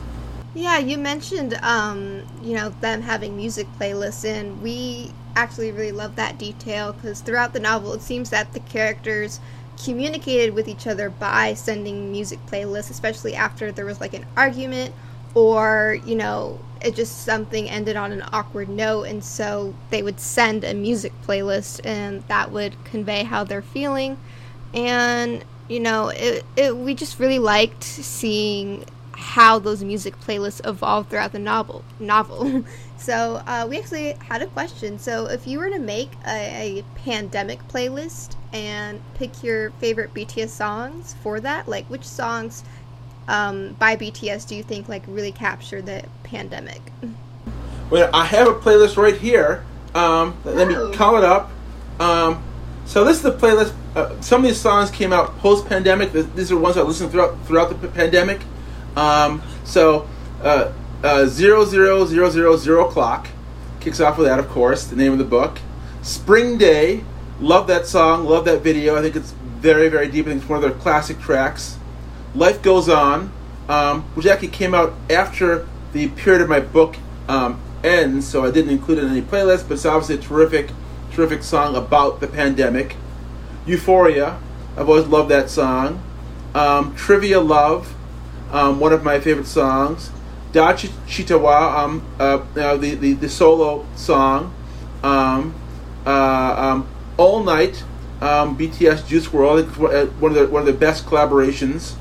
Yeah, you mentioned um, you know them having music playlists, and we actually really love that detail because throughout the novel, it seems that the characters communicated with each other by sending music playlists, especially after there was like an argument or you know it just something ended on an awkward note and so they would send a music playlist and that would convey how they're feeling and you know, it, it we just really liked seeing how those music playlists evolved throughout the novel. Novel. so uh, we actually had a question. So if you were to make a, a pandemic playlist and pick your favorite BTS songs for that, like which songs um, by BTS do you think like really capture the pandemic? Well, I have a playlist right here. Um, let me Oh. call it up. Um, so this is the playlist. Uh, some of these songs came out post-pandemic. These are ones I listened throughout throughout the pandemic. Um, so uh, uh, zero zero zero zero zero clock kicks off with that, of course, the name of the book. Spring Day, love that song, love that video. I think it's very very deep. I think it's one of their classic tracks. Life Goes On, um, which actually came out after the period of my book um, ends, so I didn't include it in any playlist, but it's obviously a terrific, terrific song about the pandemic. Euphoria, I've always loved that song. Um, Trivia Love, um, one of my favorite songs. Da Chi- Chitawa, um, uh, uh, the, the, the solo song. Um, uh, um, All Night, um, BTS Juice WRLD, I think it's one uh, of the one of the best collaborations.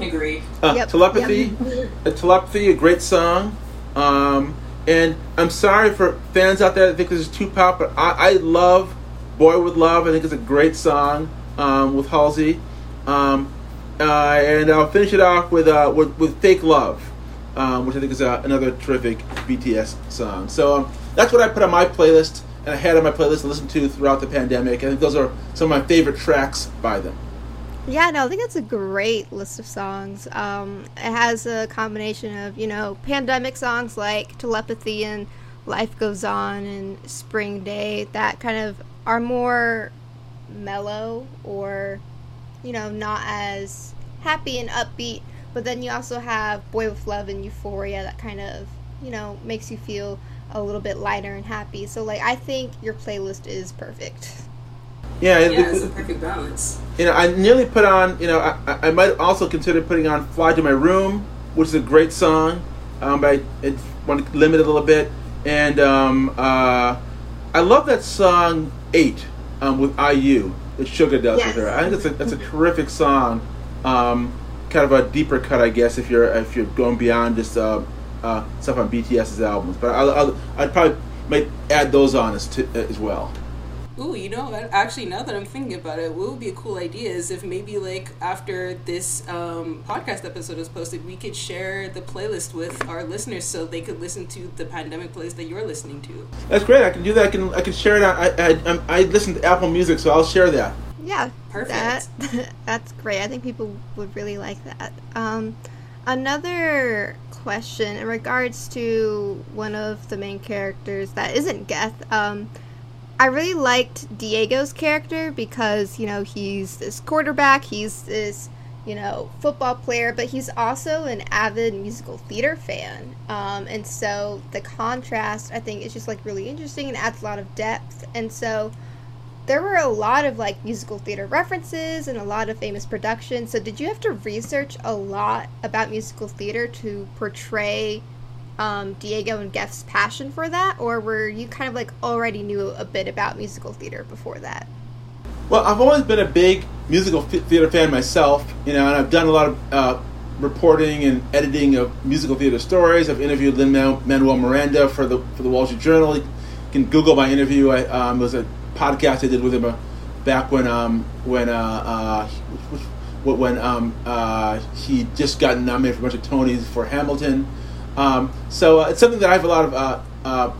Agreed. Uh, Yep, Telepathy, uh, Telepathy, a great song. Um, and I'm sorry for fans out there that think this is too pop, but I, I love Boy with Luv. I think it's a great song um, with Halsey. Um, uh, and I'll finish it off with uh, with, with Fake Love, um, which I think is uh, another terrific BTS song. So um, that's what I put on my playlist, and I had on my playlist to listen to throughout the pandemic. I think those are some of my favorite tracks by them. Yeah, no, I think that's a great list of songs. Um, it has a combination of, you know, pandemic songs like Telepathy and Life Goes On and Spring Day that kind of are more mellow or, you know, not as happy and upbeat. But then you also have Boy with Luv and Euphoria that kind of, you know, makes you feel a little bit lighter and happy. So, like, I think your playlist is perfect. Yeah, Yeah, it- it's a perfect balance. you know, I nearly put on, you know, I, I- I might also consider putting on "Fly to My Room," which is a great song, um, but I, I want to limit it a little bit. And um, uh, I love that song "Eight" um, with IU that Suga does Yes. with her. I think it's a that's a terrific song. Um, kind of a deeper cut, I guess, if you're if you're going beyond just uh, uh, stuff on BTS's albums. But I'll, I'd probably might add those on as, to, as well. Ooh, you know, actually, now that I'm thinking about it, what would be a cool idea is if maybe, like, after this um, podcast episode is posted, we could share the playlist with our listeners so they could listen to the pandemic playlist that you're listening to. That's great. I can do that. I can I can share it. On, I, I I'm- I listen to Apple Music, so I'll share that. Yeah, Perfect. That, that's great. I think people would really like that. Um, another question in regards to one of the main characters that isn't Geth. Um, I really liked Diego's character because you know he's this quarterback, he's this you know football player, but he's also an avid musical theater fan. Um, and so the contrast, I think, is just like really interesting and adds a lot of depth. And so there were a lot of like musical theater references and a lot of famous productions. So did you have to research a lot about musical theater to portray um, Diego and Geth's passion for that, or were you kind of like already knew a bit about musical theater before that? Well, I've always been a big musical theater fan myself, you know, and I've done a lot of uh, reporting and editing of musical theater stories. I've interviewed Lin Manuel Miranda for the for the Wall Street Journal. You can Google my interview. I, um, was a podcast I did with him uh, back when um, when uh, uh, when um, uh, he just got nominated for a bunch of Tonys for Hamilton. Um, so uh, it's something that I have a lot of uh, uh,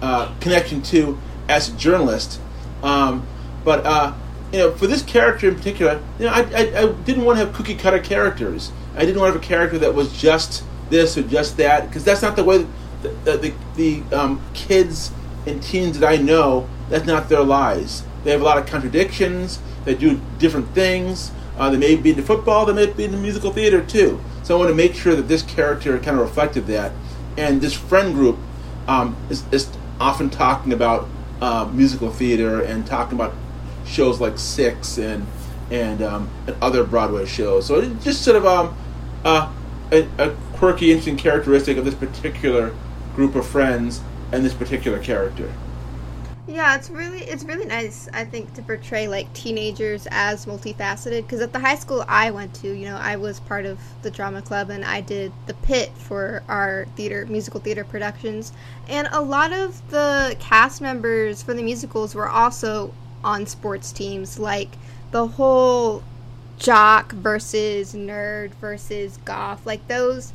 uh, connection to as a journalist. Um, but uh, you know, for this character in particular, you know, I, I, I didn't want to have cookie cutter characters. I didn't want to have a character that was just this or just that because that's not the way the the, the, the um, kids and teens that I know. That's not their lives. They have a lot of contradictions. They do different things. Uh, they may be into football. They may be into musical theater too. So I want to make sure that this character kind of reflected that. And this friend group um, is, is often talking about uh, musical theater and talking about shows like Six and and, um, and other Broadway shows. So it's just sort of um, uh, a, a quirky, interesting characteristic of this particular group of friends and this particular character. Yeah, it's really it's really nice. I think to portray like teenagers as multifaceted because at the high school I went to, you know, I was part of the drama club and I did the pit for our theater musical theater productions, and a lot of the cast members for the musicals were also on sports teams, like the whole jock versus nerd versus goth, like those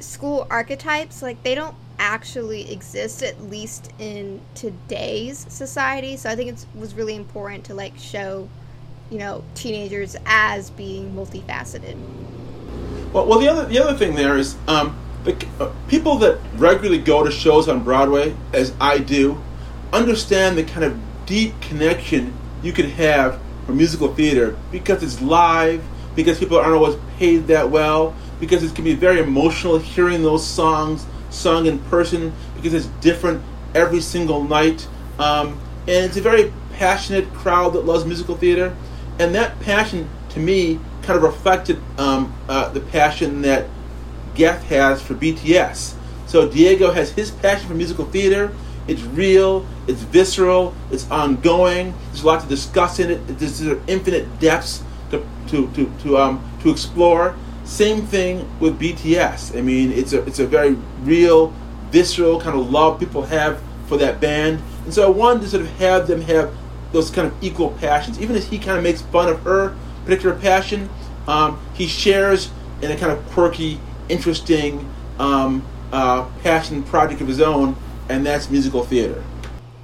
school archetypes, like they don't actually exist at least in today's society. So I think it was really important to like show, you know, teenagers as being multifaceted. Well, well, the other the other thing there is um, the uh, people that regularly go to shows on Broadway, as I do, understand the kind of deep connection you can have for musical theater because it's live, because people aren't always paid that well, because it can be very emotional hearing those songs sung in person because it's different every single night. Um, and it's a very passionate crowd that loves musical theater. And that passion, to me, kind of reflected um, uh, the passion that Geth has for BTS. So Diego has his passion for musical theater. It's real, it's visceral, it's ongoing. There's a lot to discuss in it. There's infinite depths to, to, to, to, um, to explore. Same thing with BTS. I mean, it's a it's a very real, visceral kind of love people have for that band, and so I wanted to sort of have them have those kind of equal passions. Even as he kind of makes fun of her particular passion, um, he shares in a kind of quirky, interesting um, uh, passion project of his own, and that's musical theater.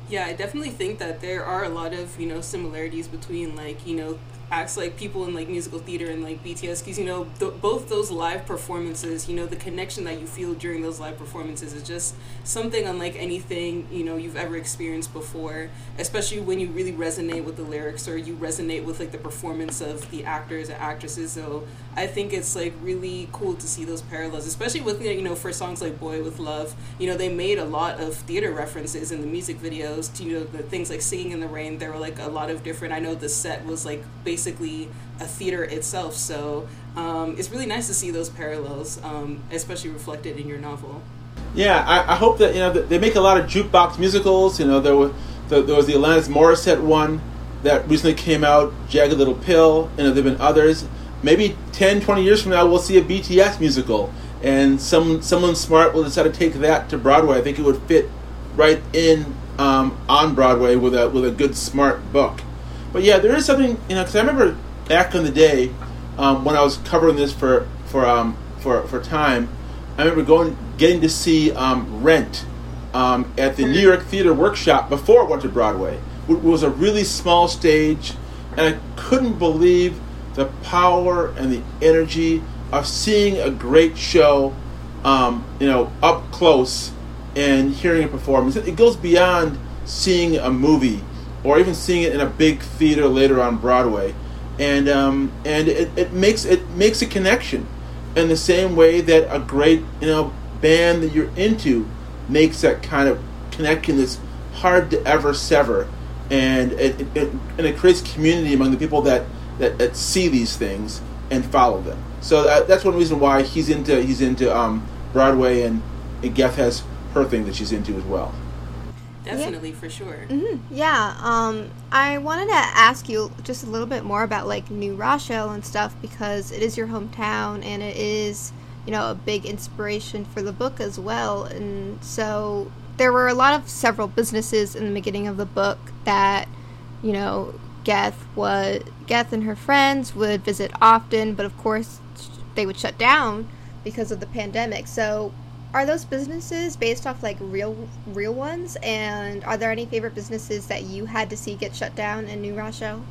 Yeah, I definitely think that there are a lot of you know similarities between like you know acts like people in like musical theater and like BTS because you know th- both those live performances you know the connection that you feel during those live performances is just something unlike anything you know you've ever experienced before especially when you really resonate with the lyrics or you resonate with like the performance of the actors and actresses. So I think it's like really cool to see those parallels especially with you know for songs like Boy with Luv you know they made a lot of theater references in the music videos to you know the things like Singing in the Rain there were like a lot of different I know the set was like based basically a theater itself. So um, it's really nice to see those parallels, um, especially reflected in your novel. Yeah, I, I, hope that you know they make a lot of jukebox musicals. You know, there was the, there was the Alanis Morissette one that recently came out, Jagged Little Pill. You know, there've been others. Maybe 10, 20 years from now, we'll see a BTS musical, and some someone smart will decide to take that to Broadway. I think it would fit right in um, on Broadway with a with a good smart book. But yeah, there is something you know because I remember back in the day um, when I was covering this for for um, for for time. I remember going getting to see um, Rent um, at the New York Theater Workshop before it went to Broadway. It was a really small stage, and I couldn't believe the power and the energy of seeing a great show, um, you know, up close and hearing a performance. It goes beyond seeing a movie or even seeing it in a big theater later on Broadway, and um, and it, it makes it makes a connection in the same way that a great you know band that you're into makes that kind of connection that's hard to ever sever, and it, it, and it creates community among the people that, that, that see these things and follow them. So that, that's one reason why he's into he's into um, Broadway and, and Geth has her thing that she's into as well. Definitely, yeah. for sure. Mm-hmm. Yeah. Um, I wanted to ask you just a little bit more about like New Rochelle and stuff because it is your hometown and it is, you know, a big inspiration for the book as well. And so there were a lot of several businesses in the beginning of the book that, you know, Geth was Geth and her friends would visit often, but of course they would shut down because of the pandemic. So are those businesses based off like real real ones? And are there any favorite businesses that you had to see get shut down in new rochelle?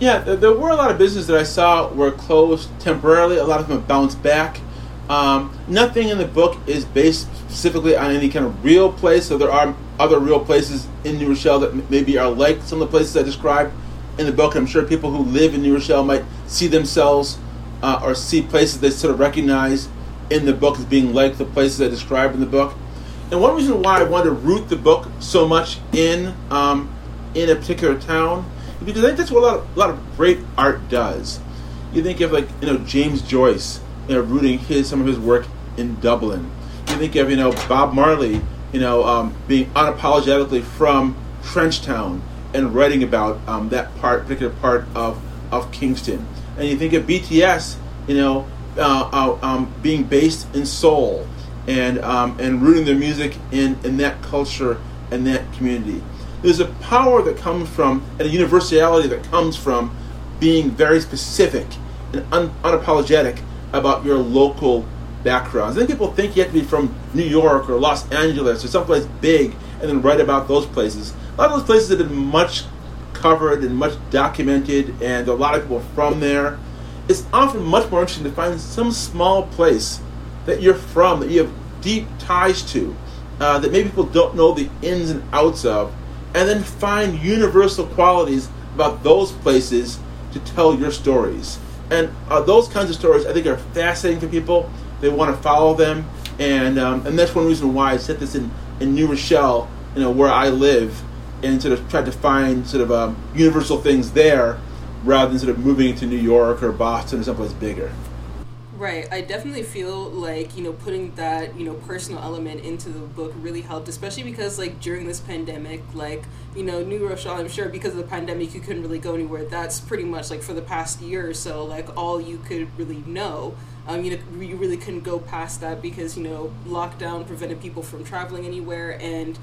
Yeah there were a lot of businesses that i saw were closed temporarily a lot of them bounced back. Um, nothing in the book is based specifically on any kind of real place so there are other real places in new rochelle that maybe are like some of the places i described in the book i'm sure people who live in new rochelle might see themselves uh, or see places they sort of recognize in the book as being like the places I described in the book. And one reason why I wanted to root the book so much in um, in a particular town is because I think that's what a lot of, a lot of great art does. You think of like you know James Joyce, you know, rooting his some of his work in Dublin. You think of you know Bob Marley, you know, um, being unapologetically from Trenchtown and writing about um, that part, particular part of, of Kingston. And you think of BTS, you know, uh, uh, um, being based in Seoul and um, and rooting their music in, in that culture and that community. There's a power that comes from, and a universality that comes from being very specific and un- unapologetic about your local backgrounds. I think people think you have to be from New York or Los Angeles or someplace big and then write about those places. A lot of those places have been much covered and much documented, and a lot of people from there. It's often much more interesting to find some small place that you're from, that you have deep ties to, uh, that maybe people don't know the ins and outs of, and then find universal qualities about those places to tell your stories. And uh, those kinds of stories, I think, are fascinating to people. They want to follow them, and um, and that's one reason why I set this in, in New Rochelle, you know, where I live, and sort of tried to find sort of um, universal things there, rather than sort of moving to New York or Boston or someplace bigger. Right. I definitely feel like, you know, putting that, you know, personal element into the book really helped, especially because, like, during this pandemic, like, you know, New Rochelle, I'm sure because of the pandemic, you couldn't really go anywhere. That's pretty much, like, for the past year or so, like, all you could really know. Um, you know, you really couldn't go past that because, you know, lockdown prevented people from traveling anywhere. And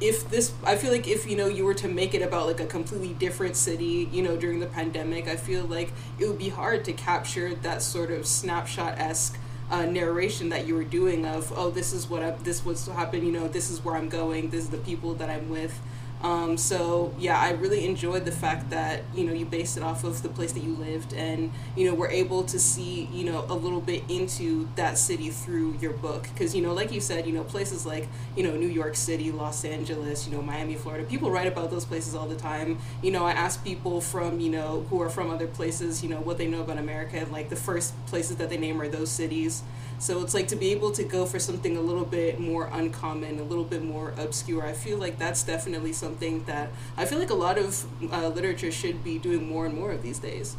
if this i feel like if you know you were to make it about like a completely different city you know during the pandemic i feel like it would be hard to capture that sort of snapshot-esque uh, narration that you were doing of oh this is what I, this what's happened you know this is where i'm going this is the people that i'm with um, so yeah, I really enjoyed the fact that you know you based it off of the place that you lived, and you know we're able to see you know a little bit into that city through your book because you know like you said you know places like you know New York City, Los Angeles, you know Miami, Florida. People write about those places all the time. You know I ask people from you know who are from other places you know what they know about America, and like the first places that they name are those cities. So it's like to be able to go for something a little bit more uncommon, a little bit more obscure. I feel like that's definitely something that I feel like a lot of uh, literature should be doing more and more of these days.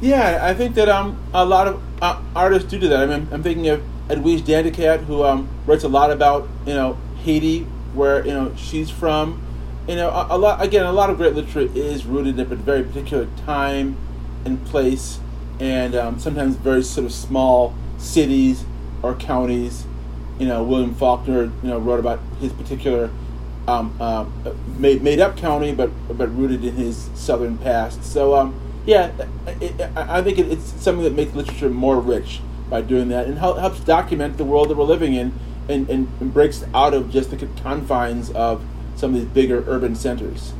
Yeah, I think that um a lot of uh, artists do do that. I mean, I'm thinking of Edwige Danticat, who um writes a lot about you know Haiti, where you know she's from. You know, a, a lot again, a lot of great literature is rooted in a very particular time and place, and um, sometimes very sort of small cities or counties. You know, William Faulkner, you know, wrote about his particular um, um, made made up county, but but rooted in his southern past. So um, yeah, it, I think it, it's something that makes literature more rich by doing that, and helps document the world that we're living in, and, and, and breaks out of just the confines of some of these bigger urban centers.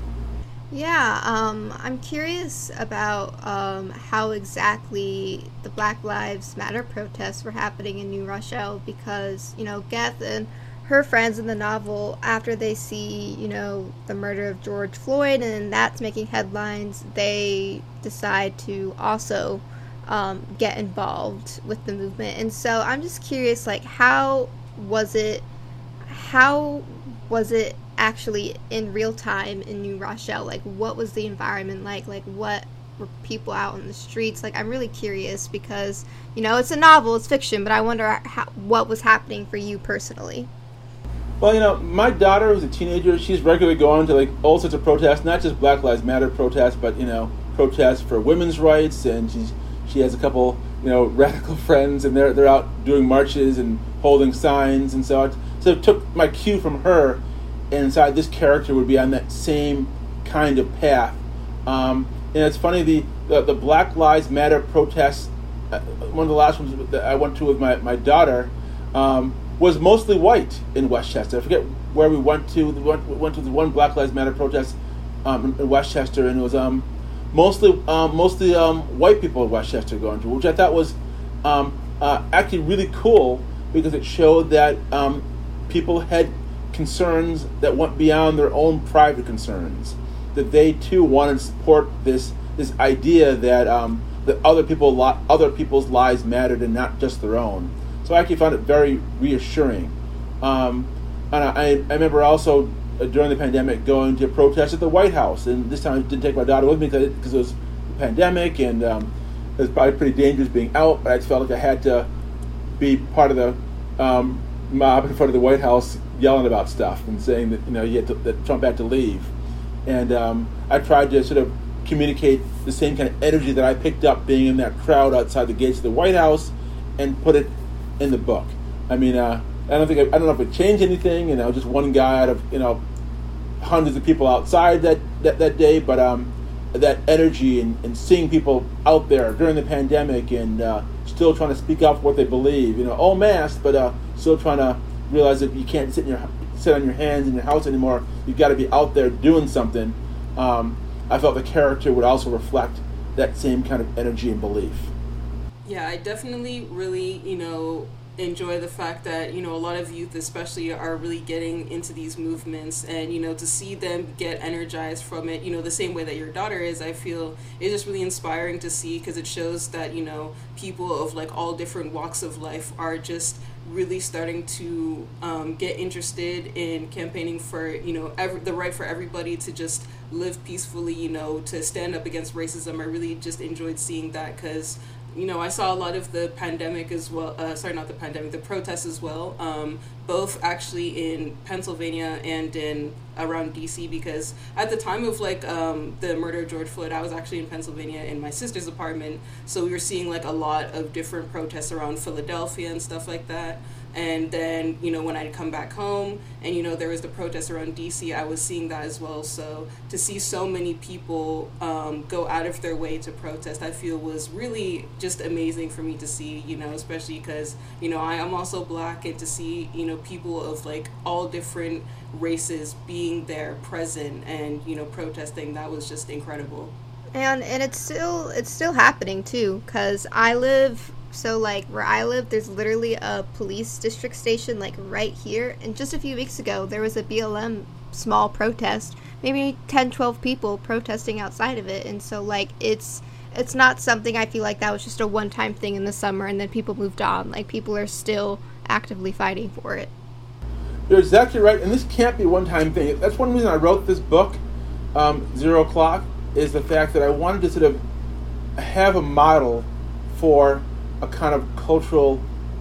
Yeah, um, I'm curious about um, how exactly the Black Lives Matter protests were happening in New Rochelle because, you know, Geth and her friends in the novel, after they see, you know, the murder of George Floyd and that's making headlines, they decide to also um, get involved with the movement. And so I'm just curious, like, how was it, how was it actually in real time in New Rochelle? Like, what was the environment like? Like, what were people out on the streets? Like, I'm really curious because, you know, it's a novel, it's fiction, but I wonder how, what was happening for you personally. Well, you know, my daughter who's a teenager, she's regularly going to like all sorts of protests, not just Black Lives Matter protests, but you know, protests for women's rights, and she's she has a couple you know radical friends, and they're they're out doing marches and holding signs, and so so I took my cue from her inside this character would be on that same kind of path. Um, and it's funny the, the, the Black Lives Matter protests. Uh, one of the last ones that I went to with my my daughter um, was mostly white in Westchester. I forget where we went to. We went, we went to the one Black Lives Matter protest um, in, Westchester, and it was um, mostly um, mostly um, white people in Westchester going to, which I thought was uh, actually really cool because it showed that people had concerns that went beyond their own private concerns. That they too wanted to support this this idea that um, that other people other people's lives mattered and not just their own. So I actually found it very reassuring. Um, and I, I remember also uh, during the pandemic going to protest at the White House, and this time I didn't take my daughter with me because it was the pandemic and um, it was probably pretty dangerous being out. But I felt like I had to be part of the um, mob in front of the White House yelling about stuff and saying that you know to, that Trump had to leave, and um, I tried to sort of communicate the same kind of energy that I picked up being in that crowd outside the gates of the White House, and put it in the book. I mean, uh, I don't think I, I don't know if it changed anything. You know, just one guy out of you know hundreds of people outside that that, that day, but um, that energy and, and seeing people out there during the pandemic and uh, still trying to speak up for what they believe. You know, all masked, but uh, still trying to realize that you can't sit in your sit on your hands in your house anymore. You've got to be out there doing something. Um, I felt the character would also reflect that same kind of energy and belief. Yeah, I definitely really, you know, enjoy the fact that you know a lot of youth especially are really getting into these movements and you know to see them get energized from it you know the same way that your daughter is i feel is just really inspiring to see because it shows that you know people of like all different walks of life are just really starting to um, get interested in campaigning for you know the right for everybody to just live peacefully you know to stand up against racism. I really just enjoyed seeing that because you know, I saw a lot of the pandemic as well. Uh, sorry, not the pandemic, the protests as well. Um, both actually in Pennsylvania and in around DC because at the time of like um, the murder of George Floyd, I was actually in Pennsylvania in my sister's apartment. So we were seeing like a lot of different protests around Philadelphia and stuff like that and then you know when i'd come back home and you know there was the protests around dc i was seeing that as well. So to see so many people um, go out of their way to protest i feel was really just amazing for me to see you know especially because you know i am also black and to see you know people of like all different races being there present and you know protesting that was just incredible. And and it's still it's still happening too because i live so, like, where I live, there's literally a police district station, like, right here. And just a few weeks ago, there was a BLM small protest, maybe 10, 12 people protesting outside of it. And so, like, it's. It's not something I feel like that was just a one time thing in the summer and then people moved on. Like, people are still actively fighting for it. You're exactly right, and this can't be one time thing. That's one reason I wrote this book, um, Zero O'Clock, is the fact that I wanted to sort of have a model for a kind of cultural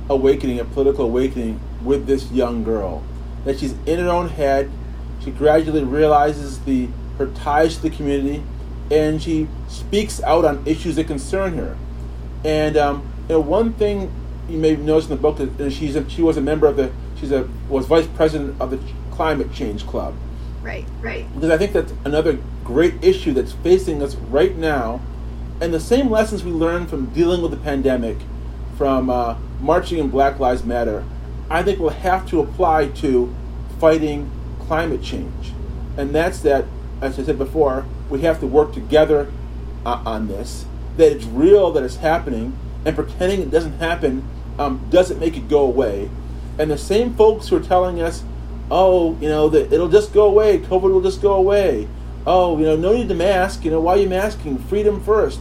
awakening, a political awakening with this young girl. That she's in her own head, she gradually realizes the her ties to the community, and she speaks out on issues that concern her. And um, you know, one thing you may notice in the book that she's a, she was a member of the she's a was vice president of the Climate Change Club. Right, right. Because I think that's another great issue that's facing us right now and the same lessons we learned from dealing with the pandemic, from uh, marching in Black Lives Matter, I think will have to apply to fighting climate change. And that's that, as I said before, we have to work together uh, on this, that it's real, that it's happening, and pretending it doesn't happen um, doesn't make it go away. And the same folks who are telling us, oh, you know, that it'll just go away, COVID will just go away, oh, you know, no need to mask. You know, why are you masking? Freedom first.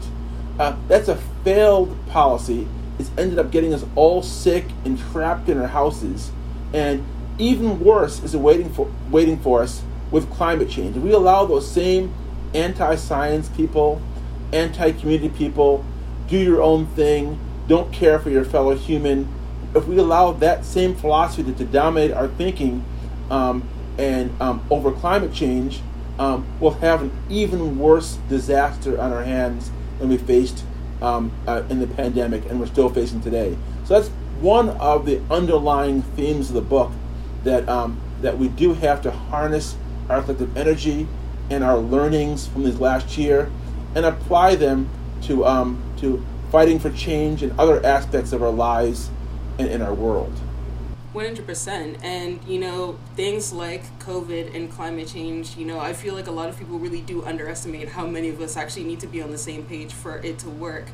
Uh, that's a failed policy. It's ended up getting us all sick and trapped in our houses. And even worse is waiting for waiting for us with climate change. If we allow those same anti-science people, anti-community people, do your own thing, don't care for your fellow human. If we allow that same philosophy to, to dominate our thinking um, and um, over climate change, um, we'll have an even worse disaster on our hands than we faced um, uh, in the pandemic and we're still facing today. So that's one of the underlying themes of the book that um, that we do have to harness our collective energy and our learnings from this last year and apply them to um, to fighting for change in other aspects of our lives and in our world. 100% and you know things like covid and climate change you know i feel like a lot of people really do underestimate how many of us actually need to be on the same page for it to work.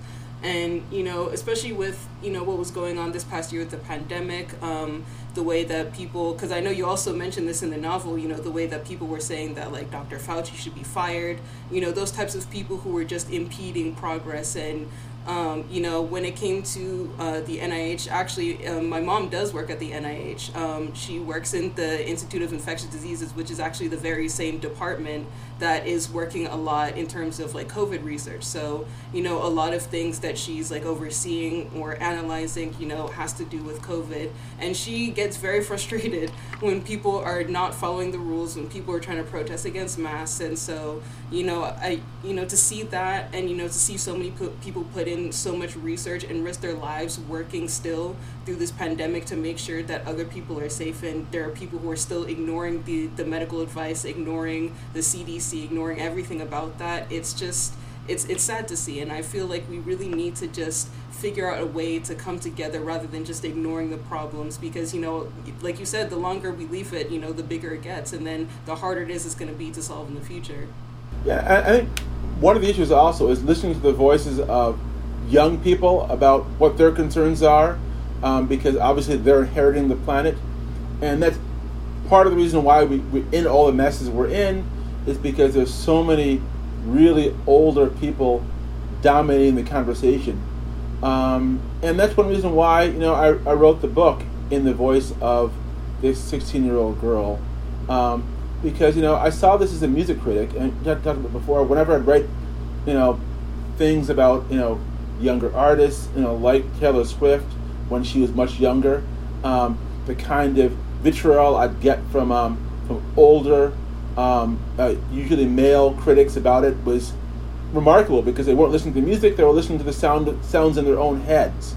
And you know especially with you know what was going on this past year with the pandemic um, the way that people because i know you also mentioned this in the novel you know the way that people were saying that like dr fauci should be fired you know those types of people who were just impeding progress and um, you know, when it came to uh, the NIH, actually, um, my mom does work at the NIH. Um, she works in the Institute of Infectious Diseases, which is actually the very same department that is working a lot in terms of like COVID research. So, you know, a lot of things that she's like overseeing or analyzing, you know, has to do with COVID. And she gets very frustrated when people are not following the rules, when people are trying to protest against masks. And so, you know, I, you know, to see that and, you know, to see so many people put in so much research and risk their lives working still through this pandemic to make sure that other people are safe and there are people who are still ignoring the, the medical advice, ignoring the CDC, ignoring everything about that. It's just it's it's sad to see and I feel like we really need to just figure out a way to come together rather than just ignoring the problems because you know like you said the longer we leave it you know the bigger it gets and then the harder it is it's going to be to solve in the future yeah I, think one of the issues also is listening to the voices of young people about what their concerns are um, because obviously they're inheriting the planet, and that's part of the reason why we, we in all the messes we're in is because there's so many really older people dominating the conversation, um, and that's one reason why you know I, I wrote the book in the voice of this 16 year old girl. Um, because you know I saw this as a music critic, and I talked about it before. Whenever I'd write, you know, things about you know younger artists, you know, like Taylor Swift, when she was much younger. Um, the kind of vitriol I'd get from um, from older, um, uh, usually male critics about it was remarkable because they weren't listening to music; they were listening to the sound sounds in their own heads,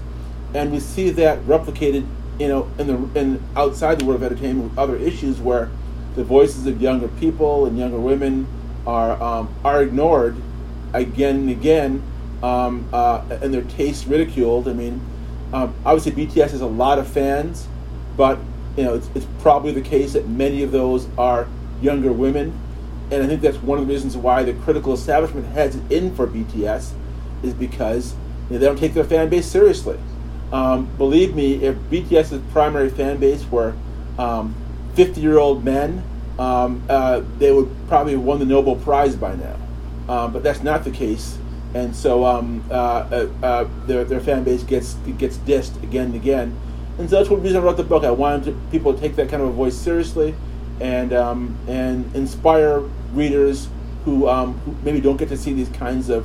and we see that replicated, you know, in the in outside the world of entertainment with other issues where the voices of younger people and younger women are um, are ignored again and again, um, uh, and their tastes ridiculed. I mean um, obviously, BTS has a lot of fans, but you know it's, it's probably the case that many of those are younger women, and I think that's one of the reasons why the critical establishment heads in for BTS is because you know, they don't take their fan base seriously. Um, believe me, if BTS's primary fan base were um, 50 year old men, um, uh, they would probably have won the Nobel Prize by now. Uh, but that's not the case and so um, uh, uh, uh, their, their fan base gets gets dissed again and again. And so that's one reason I wrote the book. I wanted to, people to take that kind of a voice seriously, and um, and inspire readers who, um, who maybe don't get to see these kinds of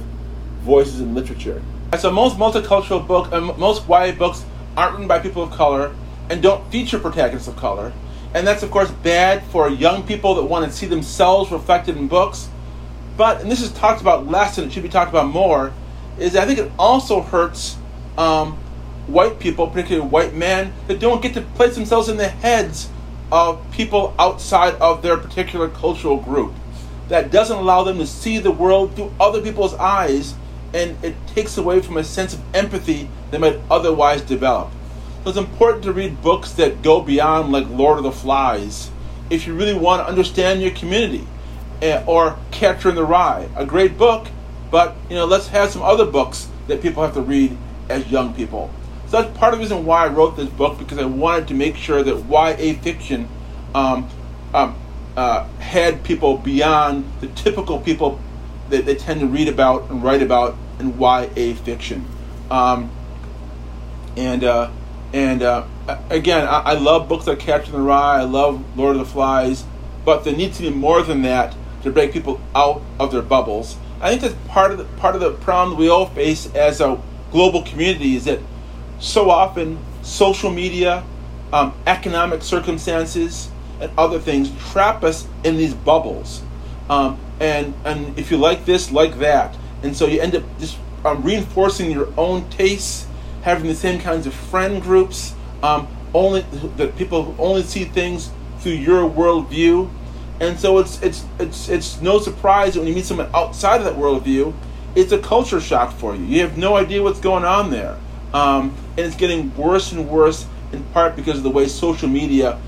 voices in literature. So most multicultural book, uh, most YA books aren't written by people of color and don't feature protagonists of color, and that's of course bad for young people that want to see themselves reflected in books but and this is talked about less and it should be talked about more, is I think it also hurts um, white people, particularly white men, that don't get to place themselves in the heads of people outside of their particular cultural group. That doesn't allow them to see the world through other people's eyes, and it takes away from a sense of empathy they might otherwise develop. So it's important to read books that go beyond, like Lord of the Flies, if you really want to understand your community eh, or Catcher in the Rye, a great book, but you know, let's have some other books that people have to read as young people. That's part of the reason why I wrote this book because I wanted to make sure that YA fiction um, um, uh, had people beyond the typical people that they tend to read about and write about in YA fiction. Um, and uh, and uh, again, I, I, love books like Catcher in the Rye. I love Lord of the Flies, but there needs to be more than that to break people out of their bubbles. I think that's part of the part of the problem we all face as a global community is that so often social media, um, economic circumstances, and other things trap us in these bubbles. Um, and and if you like this, like that, and so you end up just um, reinforcing your own tastes, having the same kinds of friend groups. Um, only that people who only see things through your worldview and so it's it's it's it's no surprise that when you meet someone outside of that worldview, it's a culture shock for you. You have no idea what's going on there, um, and it's getting worse and worse in part because of the way social media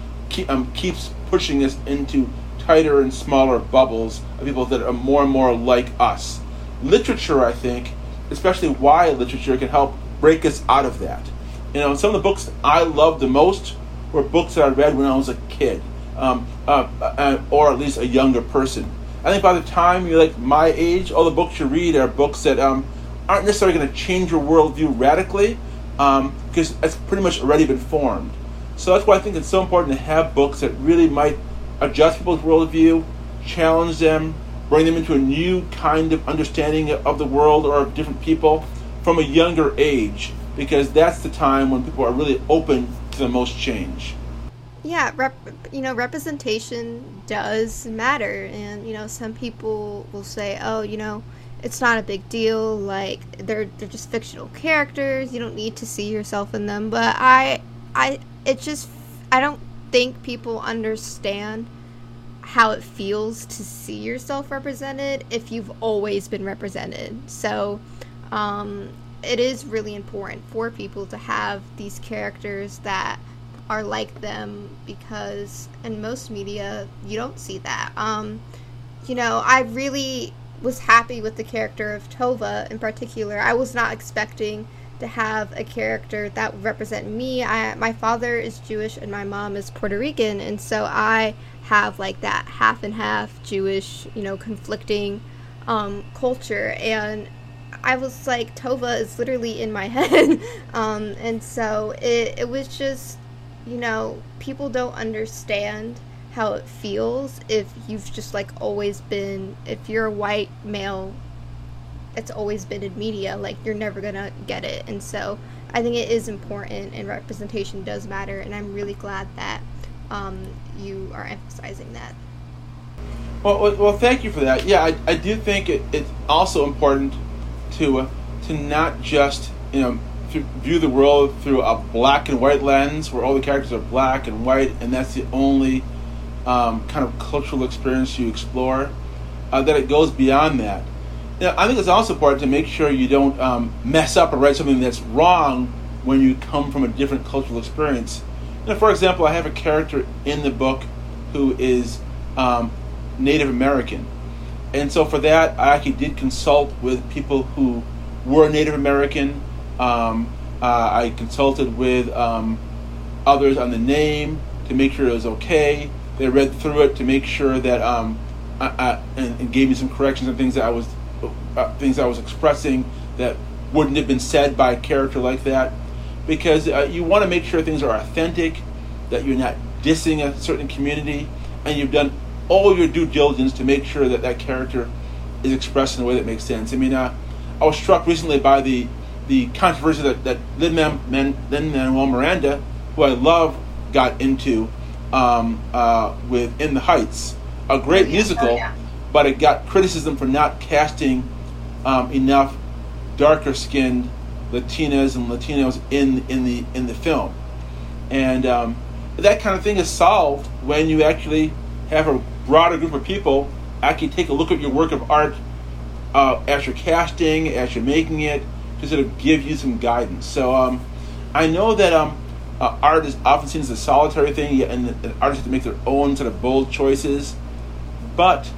um, keeps pushing us into tighter and smaller bubbles of people that are more and more like us. Literature, I think, especially YA literature, can help break us out of that. You know, some of the books I loved the most were books that I read when I was a kid um, uh, uh, or at least a younger person. I think by the time you're like my age, all the books you read are books that um, aren't necessarily going to change your worldview radically, because um, it's pretty much already been formed. So that's why I think it's so important to have books that really might adjust people's worldview, challenge them, bring them into a new kind of understanding of the world or of different people from a younger age because that's the time when people are really open to the most change. Yeah, rep, you know, representation does matter, and you know, some people will say, "Oh, you know, it's not a big deal. Like they're they're just fictional characters. You don't need to see yourself in them." But I, I, it just, I don't think people understand how it feels to see yourself represented if you've always been represented. So, um, it is really important for people to have these characters that are like them because in most media you don't see that. Um, you know, I really was happy with the character of Tova in particular. I was not expecting to have a character that would represent me. I, my father is Jewish and my mom is Puerto Rican, and so I have like that half and half Jewish, you know, conflicting um, culture. And I was like, Tova is literally in my head. um, and so it, it was just, you know, people don't understand how it feels if you've just like always been, if you're a white male, it's always been in media, like you're never gonna get it. And so I think it is important and representation does matter. And I'm really glad that um, you are emphasizing that. Well, well, well, thank you for that. Yeah, I, I do think it, it's also important to uh, to not just you know view the world through a black and white lens, where all the characters are black and white, and that's the only um, kind of cultural experience you explore. Uh, that it goes beyond that. I think it's also important to make sure you don't um, mess up or write something that's wrong when you come from a different cultural experience. You know, for example, I have a character in the book who is um, Native American, and so for that, I actually did consult with people who were Native American. Um, uh, I consulted with um, others on the name to make sure it was okay. They read through it to make sure that um, I, I, and, and, gave me some corrections and things that I was uh, things I was expressing that wouldn't have been said by a character like that, because uh, you want to make sure things are authentic, that you're not dissing a certain community, and you've done all your due diligence to make sure that that character is expressed in a way that makes sense. I mean, uh, I was struck recently by the the controversy that that Lin Manuel Miranda, who I love, got into um, uh, with In the Heights, a great musical, oh, yeah. but it got criticism for not casting um, enough darker skinned Latinas and Latinos in in the in the film, and um, that kind of thing is solved when you actually have a broader group of people actually take a look at your work of art uh, as you're casting, as you're making it, to sort of give you some guidance. So um, I know that um, uh, art is often seen as a solitary thing, and, artists have to make their own sort of bold choices. But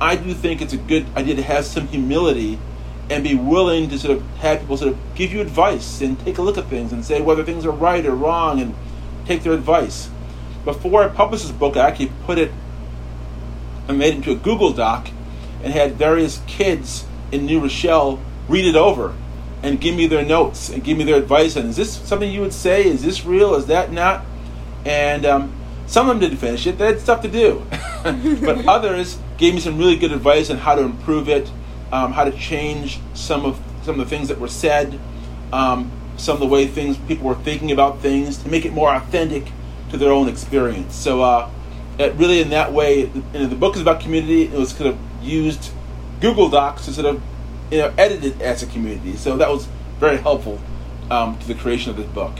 I do think it's a good idea to have some humility and be willing to sort of have people sort of give you advice and take a look at things and say whether things are right or wrong and take their advice. Before I published this book, I actually put it I made it into a Google Doc and had various kids in New Rochelle read it over and give me their notes and give me their advice And is this something you would say? Is this real? Is that not? And um, some of them didn't finish it. They had stuff to do. but others gave me some really good advice on how to improve it, um, how to change some of some of the things that were said, um, some of the way things people were thinking about things to make it more authentic to their own experience. So uh, it really in that way, you know, the book is about community. It was kind of used Google Docs to sort of you know edited as a community. So that was very helpful um, to the creation of this book.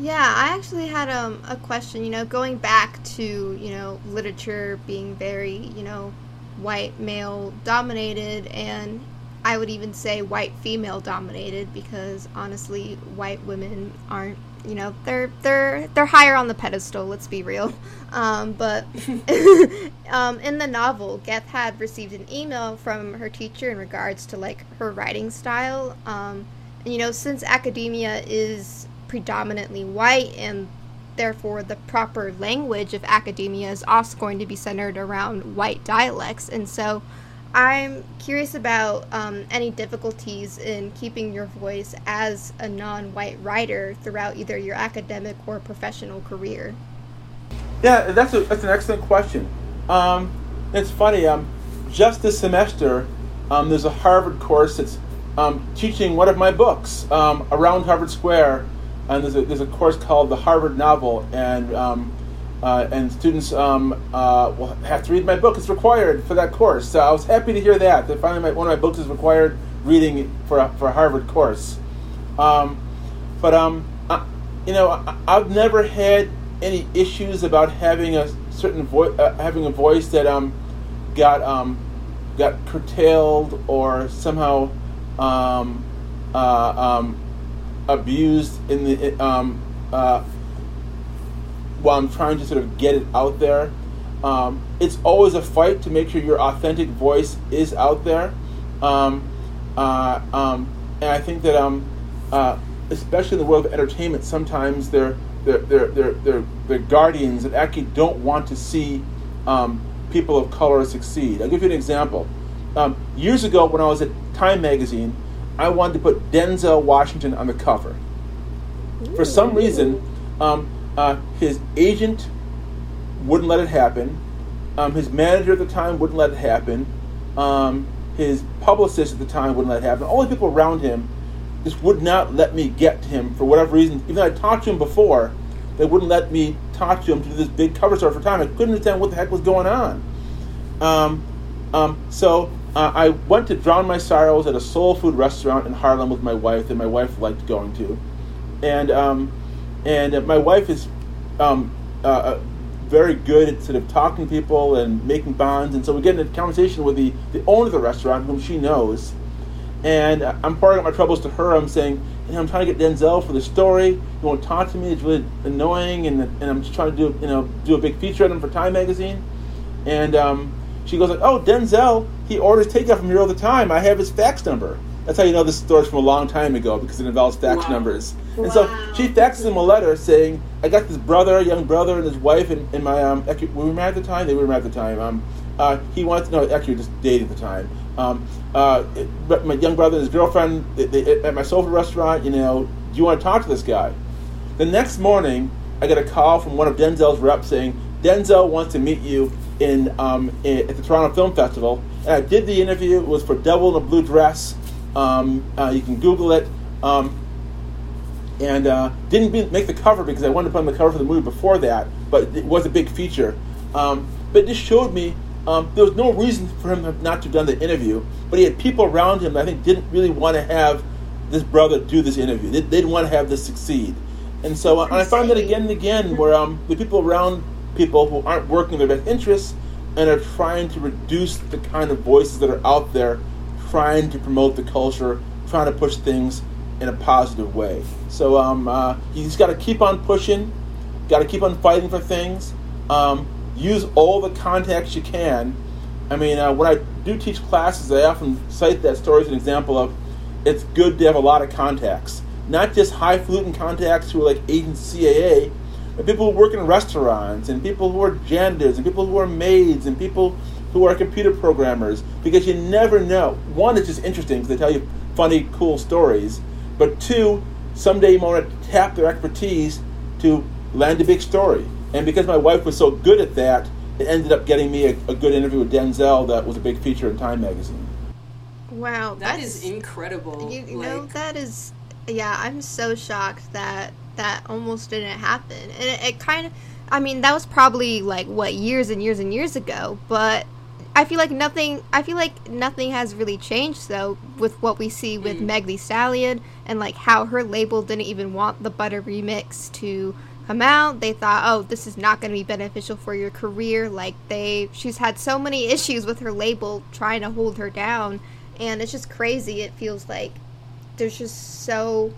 Yeah, I actually had um, a question. You know, going back to you know literature being very you know white male dominated, and I would even say white female dominated because honestly, white women aren't you know they're they're they're higher on the pedestal let's be real. Um, but um, in the novel geth had received an email from her teacher in regards to like her writing style. Um, and you know since academia is predominantly white and therefore the proper language of academia is also going to be centered around white dialects and so I'm curious about um, any difficulties in keeping your voice as a non white writer throughout either your academic or professional career. Yeah, that's, a, that's an excellent question. Um, it's funny. Um, just this semester, um, there's a Harvard course that's um, teaching one of my books um, around Harvard Square, and there's a, there's a course called the Harvard Novel, and um, uh, and students um, uh, will have to read my book. It's required for that course. So I was happy to hear that. That finally my, one of my books is required reading for a, for a Harvard course. Um, but um, I, you know, I, I've never had any issues about having a certain voice, uh, having a voice that um, got um, got curtailed or somehow um, uh, um, abused in the um, uh, while I'm trying to sort of get it out there. Um, it's always a fight to make sure your authentic voice is out there. Um, uh, um, and I think that, um, uh, especially in the world of entertainment, sometimes they're, they're, they're, they're, they're, guardians that actually don't want to see um, people of color succeed. I'll give you an example. Um, years ago, when I was at Time Magazine, I wanted to put Denzel Washington on the cover. For some reason, um, uh, his agent wouldn't let it happen. Um, his manager at the time wouldn't let it happen. Um, his publicist at the time wouldn't let it happen. All the people around him just would not let me get to him for whatever reason. Even though I talked to him before, they wouldn't let me talk to him to do this big cover story for time. I couldn't understand what the heck was going on. Um, um, so uh, I went to drown my sorrows at a soul food restaurant in Harlem with my wife that my wife liked going to, and um, and my wife is um, uh, uh, very good at sort of talking to people and making bonds. And so we get in a conversation with the, the owner of the restaurant, whom she knows. And I'm pouring out my troubles to her. I'm saying, you know, I'm trying to get Denzel for the story. He won't talk to me. It's really annoying. And, and I'm just trying to do, you know, do a big feature on him for Time Magazine. And um, she goes like, oh, Denzel, he orders takeout from here all the time. I have his fax number. That's how you know this story's from a long time ago because it involves fax Wow. numbers. And so she faxes him a letter saying, "I got this brother, young brother, and his wife, and, and my um, we were married at the time. They were married at the time. Um, uh, he wants no, actually, we just dating at the time. Um, uh, it- my young brother and his girlfriend they, they, at my food restaurant. You know, do you want to talk to this guy? The next morning, I get a call from one of Denzel's reps saying Denzel wants to meet you in, um, in at the Toronto Film Festival. And I did the interview. It was for Devil in a Blue Dress. Um, uh, you can Google it. Um, and uh, didn't be, make the cover because I wanted to put on the cover for the movie before that, but it was a big feature. Um, but this showed me um, there was no reason for him not to have done the interview, but he had people around him that I think didn't really want to have this brother do this interview. They, didn't want to have this succeed. And so uh, and I found that again and again where um, the people around people who aren't working in their best interests and are trying to reduce the kind of voices that are out there, trying to promote the culture, trying to push things in a positive way. So um, uh, you just got to keep on pushing, got to keep on fighting for things. Um, use all the contacts you can. I mean, uh, when I do teach classes, I often cite that story as an example of it's good to have a lot of contacts, not just highfalutin contacts who are like agents CAA, but people who work in restaurants and people who are janitors and people who are maids and people who are computer programmers because you never know. One, it's just interesting because they tell you funny, cool stories, but two, someday you might want to tap their expertise to land a big story. And because my wife was so good at that, it ended up getting me a, a good interview with Denzel that was a big feature in Time magazine. Wow, that's incredible. You, you know that is, yeah. I'm so shocked that that almost didn't happen, and it, it kind of, I mean, that was probably like what years and years and years ago, but I feel like nothing. I feel like nothing has really changed though with what we see with Mm. Meg Thee Stallion and like how her label didn't even want the Butter remix to come out. They thought, oh, this is not going to be beneficial for your career. Like they, she's had so many issues with her label trying to hold her down, and it's just crazy. It feels like there's just so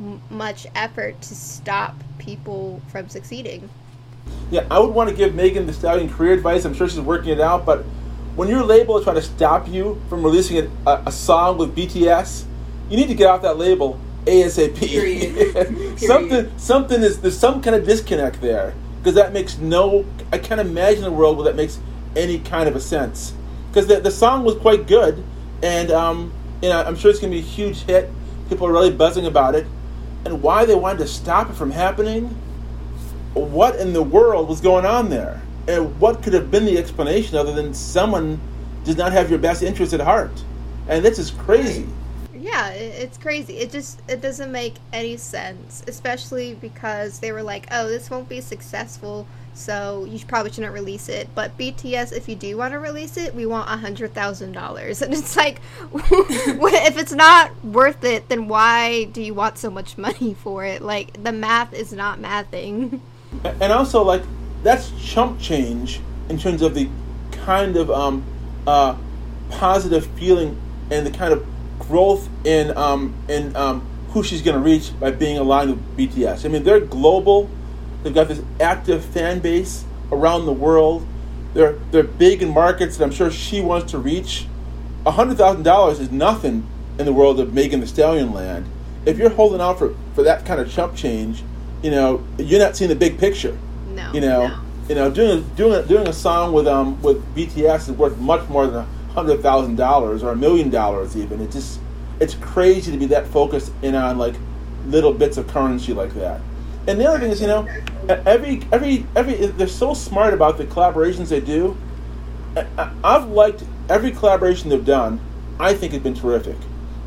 m- much effort to stop people from succeeding. Yeah, I would want to give Megan Thee Stallion career advice. I'm sure she's working it out, but when your label is trying to stop you from releasing a, a, a song with BTS, you need to get off that label ASAP. Period. something, something is there's some kind of disconnect there because that makes no. I can't imagine a world where that makes any kind of a sense. Because the, the song was quite good, and um, you know, I'm sure it's going to be a huge hit. People are really buzzing about it, and why they wanted to stop it from happening what in the world was going on there? And what could have been the explanation other than someone does not have your best interest at heart, and this is crazy. Yeah, it's crazy. It just it doesn't make any sense, especially because they were like, "Oh, this won't be successful, so you probably shouldn't release it." But BTS, if you do want to release it, we want a hundred thousand dollars, and it's like, if it's not worth it, then why do you want so much money for it? Like the math is not mathing. And also, like that's chump change in terms of the kind of um, uh, positive feeling and the kind of growth in um, in um, who she's going to reach by being aligned with BTS. I mean, they're global. They've got this active fan base around the world. They're they're big in markets that I'm sure she wants to reach. hundred thousand dollars is nothing in the world of Megan Thee Stallion land. If you're holding out for, for that kind of chump change, you know you're not seeing the big picture. No. You know, no. you know, doing a, doing doing a song with um with BTS is worth much more than hundred thousand dollars or a million dollars even. It just it's crazy to be that focused in on like little bits of currency like that. And the other thing is, you know, every every every they're so smart about the collaborations they do. I've liked every collaboration they've done. I think has been terrific,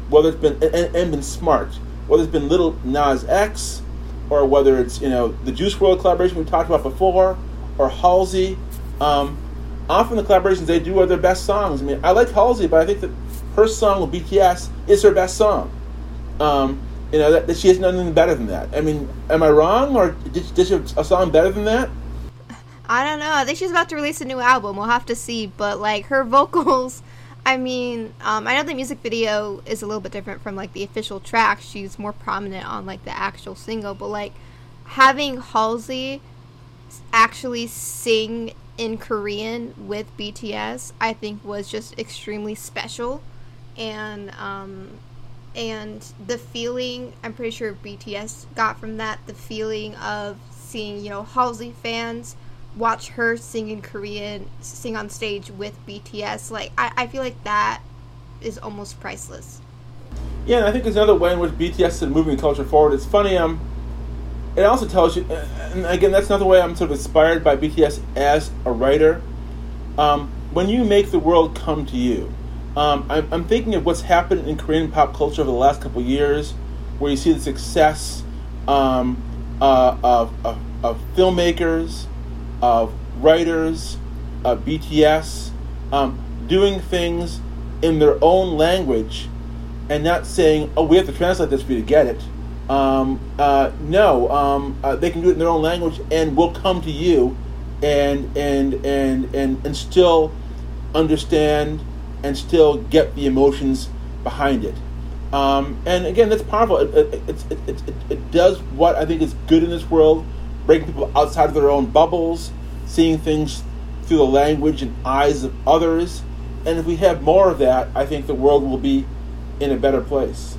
whether it's been and, and been smart. Whether it's been Lil Nas X, or whether it's you know the Juice WRLD collaboration we talked about before, or Halsey. Um, often the collaborations they do are their best songs. I mean, I like Halsey, but I think that her song with BTS is her best song. Um, you know that, that, she has nothing better than that. I mean, am I wrong, or did, did she have a song better than that? I don't know. I think she's about to release a new album. We'll have to see. But like her vocals, I mean, um, I know the music video is a little bit different from like the official track. She's more prominent on like the actual single, but like having Halsey actually sing in Korean with BTS, I think was just extremely special, and um, and the feeling I'm pretty sure BTS got from that the feeling of seeing you know Halsey fans watch her sing in Korean, sing on stage with BTS. Like I, I feel like that is almost priceless. Yeah, and I think there's another way in which BTS is moving culture forward. It's funny. Um, it also tells you, and again, that's another way I'm sort of inspired by BTS as a writer. Um, when you make the world come to you, um, I'm, I'm, thinking of what's happened in Korean pop culture over the last couple years, where you see the success um, uh, of, of, of, filmmakers, of writers, of BTS, um, doing things in their own language and not saying, oh, we have to translate this for you to get it um, uh, no, um, uh, they can do it in their own language, and we'll come to you, and and and and and still understand and still get the emotions behind it. Um, and again, that's powerful. It, it, it, it does what I think is good in this world, breaking people outside of their own bubbles, seeing things through the language and eyes of others. And if we have more of that, I think the world will be in a better place.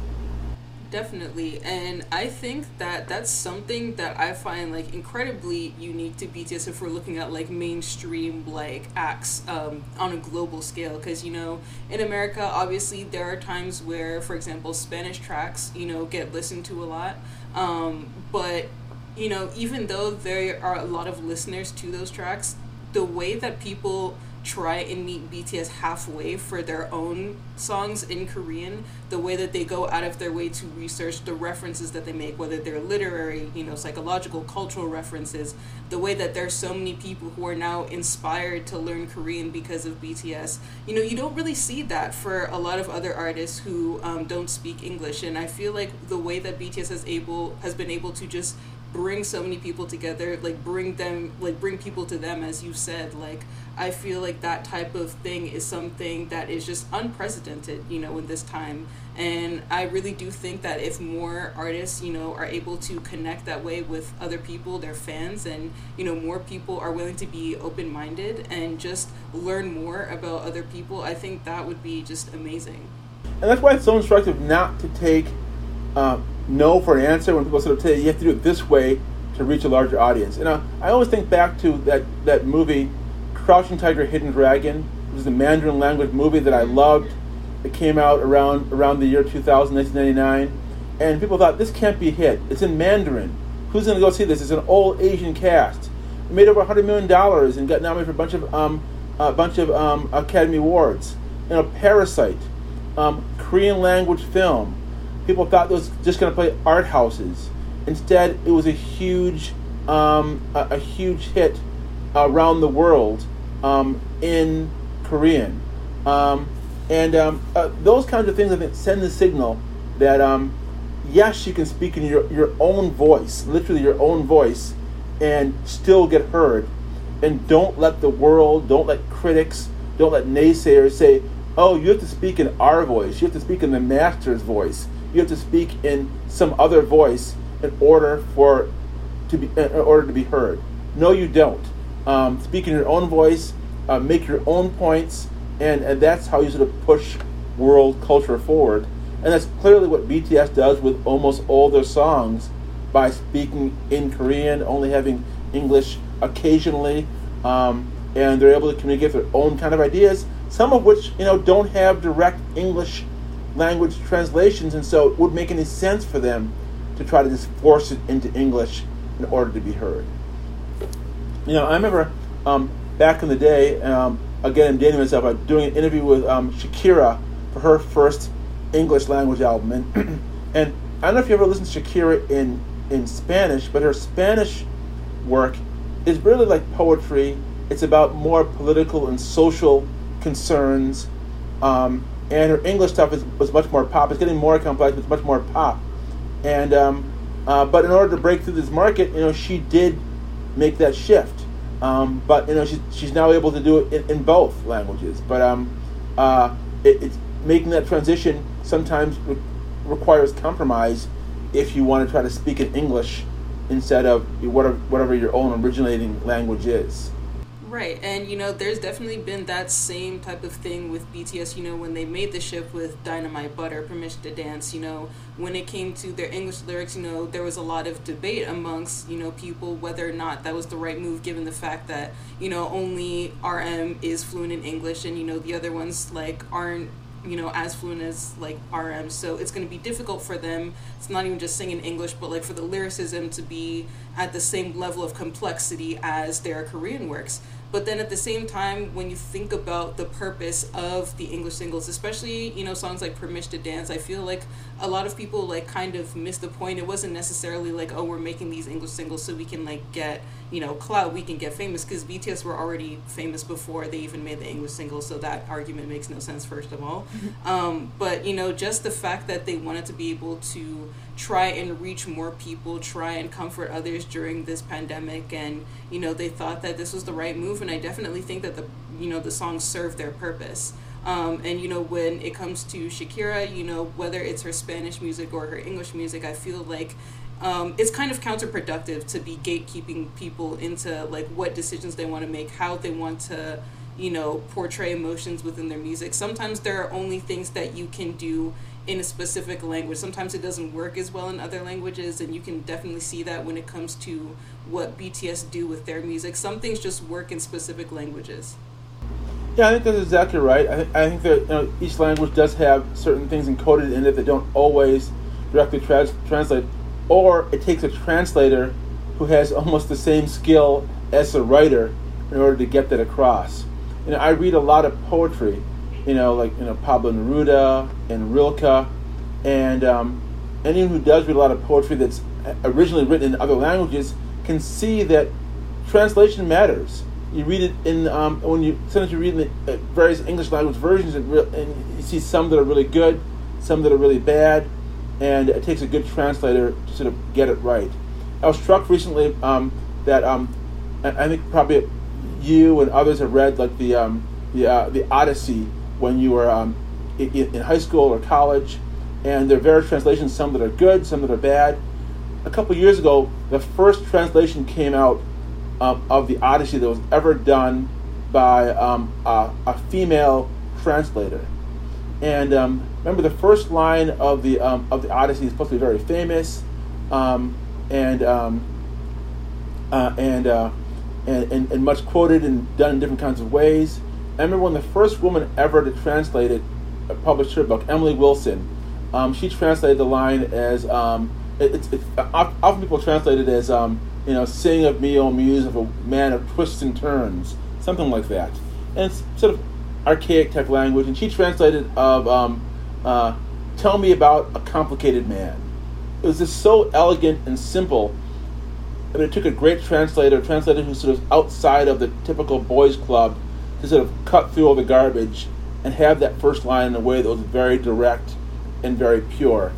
Definitely, and I think that that's something that I find like incredibly unique to BTS if we're looking at like mainstream like acts um, on a global scale. Because you know, in America, obviously there are times where, for example, Spanish tracks you know get listened to a lot, um, but you know even though there are a lot of listeners to those tracks, the way that people try and meet BTS halfway for their own songs in Korean, the way that they go out of their way to research the references that they make, whether they're literary, you know, psychological, cultural references, the way that there's so many people who are now inspired to learn Korean because of BTS. You know, you don't really see that for a lot of other artists who um, don't speak English, and I feel like the way that BTS has able has been able to just bring so many people together like bring them like bring people to them as you said like i feel like that type of thing is something that is just unprecedented you know in this time. And i really do think that if more artists you know are able to connect that way with other people their fans and you know more people are willing to be open-minded and just learn more about other people i think that would be just amazing. And that's why it's so instructive not to take uh, no for an answer when people sort of tell you you have to do it this way to reach a larger audience. And uh, I always think back to that, that movie, Crouching Tiger, Hidden Dragon, which is a Mandarin language movie that I loved. It came out around around the year 2000, 1999, and people thought this can't be a hit. It's in Mandarin. Who's going to go see this? It's an old Asian cast. It made over 100 million dollars and got nominated for a bunch of um, a bunch of um, Academy Awards. You know, Parasite, um, Korean language film. People thought it was just going to play art houses. Instead, it was a huge, um, a, a, huge hit around the world um, in Korean. Um, and um, uh, those kinds of things I think send the signal that um, yes, you can speak in your, your own voice, literally your own voice, and still get heard. And don't let the world, don't let critics, don't let naysayers say, oh, you have to speak in our voice, you have to speak in the master's voice, you have to speak in some other voice in order for to be in order to be heard. No, you don't. Um, speak in your own voice, uh, make your own points, and, and that's how you sort of push world culture forward. And that's clearly what BTS does with almost all their songs by speaking in Korean, only having English occasionally, um, and they're able to communicate their own kind of ideas, some of which you know don't have direct English language translations, and so it would make any sense for them to try to just force it into English in order to be heard. You know, I remember um, back in the day, um, again, I'm dating myself, I'm doing an interview with um, Shakira for her first English language album, and and I don't know if you ever listened to Shakira in in Spanish, but her Spanish work is really like poetry. It's about more political and social concerns, um, and her English stuff is was much more pop. It's getting more complex. It's much more pop, and um, uh, but in order to break through this market, you know, she did make that shift. Um, but you know, she's she's now able to do it in, in both languages. But um, uh, it, it's making that transition sometimes re- requires compromise if you want to try to speak in English instead of whatever, whatever your own originating language is. Right, and you know, there's definitely been that same type of thing with BTS. You know, when they made the shift with Dynamite Butter, Permission to Dance, you know, when it came to their English lyrics, you know, there was a lot of debate amongst, you know, people whether or not that was the right move given the fact that, you know, only RM is fluent in English and, you know, the other ones, like, aren't you know as fluent as like RM so it's going to be difficult for them it's not even just singing English but like for the lyricism to be at the same level of complexity as their Korean works but then at the same time when you think about the purpose of the english singles especially you know songs like permission to dance i feel like a lot of people like kind of miss the point. It wasn't necessarily like oh we're making these english singles so we can like get you know clout. We can get famous because bts were already famous before they even made the english singles so that argument makes no sense first of all. Um, but you know just the fact that they wanted to be able to try and reach more people, try and comfort others during this pandemic and you know they thought that this was the right move and I definitely think that the you know the songs served their purpose. Um, and you know when it comes to Shakira, you know whether it's her Spanish music or her English music, I feel like um, it's kind of counterproductive to be gatekeeping people into like what decisions they want to make, how they want to you know portray emotions within their music. Sometimes there are only things that you can do in a specific language. Sometimes it doesn't work as well in other languages, and you can definitely see that when it comes to what BTS do with their music. Some things just work in specific languages. Yeah, I think that's exactly right. I, th- I think that you know, each language does have certain things encoded in it that don't always directly tra- translate, or it takes a translator who has almost the same skill as a writer in order to get that across. You know, I read a lot of poetry, you know, like you know Pablo Neruda and Rilke, and um, anyone who does read a lot of poetry that's originally written in other languages can see that translation matters. You read it in um, when you sometimes you read in the uh, various English language versions, and, re- and you see some that are really good, some that are really bad, and it takes a good translator to sort of get it right. I was struck recently um, that um, I think probably you and others have read like the um, the uh, the Odyssey when you were um, in, in, high school or college, and there are various translations, some that are good, some that are bad. A couple years ago, the first translation came out um, of the Odyssey that was ever done by um, a, a, female translator. And um, remember, the first line of the um, of the Odyssey is supposed to be very famous, um, and um, uh, and, uh, and, and and much quoted and done in different kinds of ways. I remember when the first woman ever to translate it uh, published her book, Emily Wilson. She translated the line as it, it's, it's, uh, often people translate it as um, you know, "Sing of me, O Muse, of a man of twists and turns," something like that. and it's sort of archaic type language. And she translated of um, uh, "Tell me about a complicated man." It was just so elegant and simple. I mean, it took a great translator, a translator who's sort of outside of the typical boys' club, to sort of cut through all the garbage and have that first line in a way that was very direct and very pure.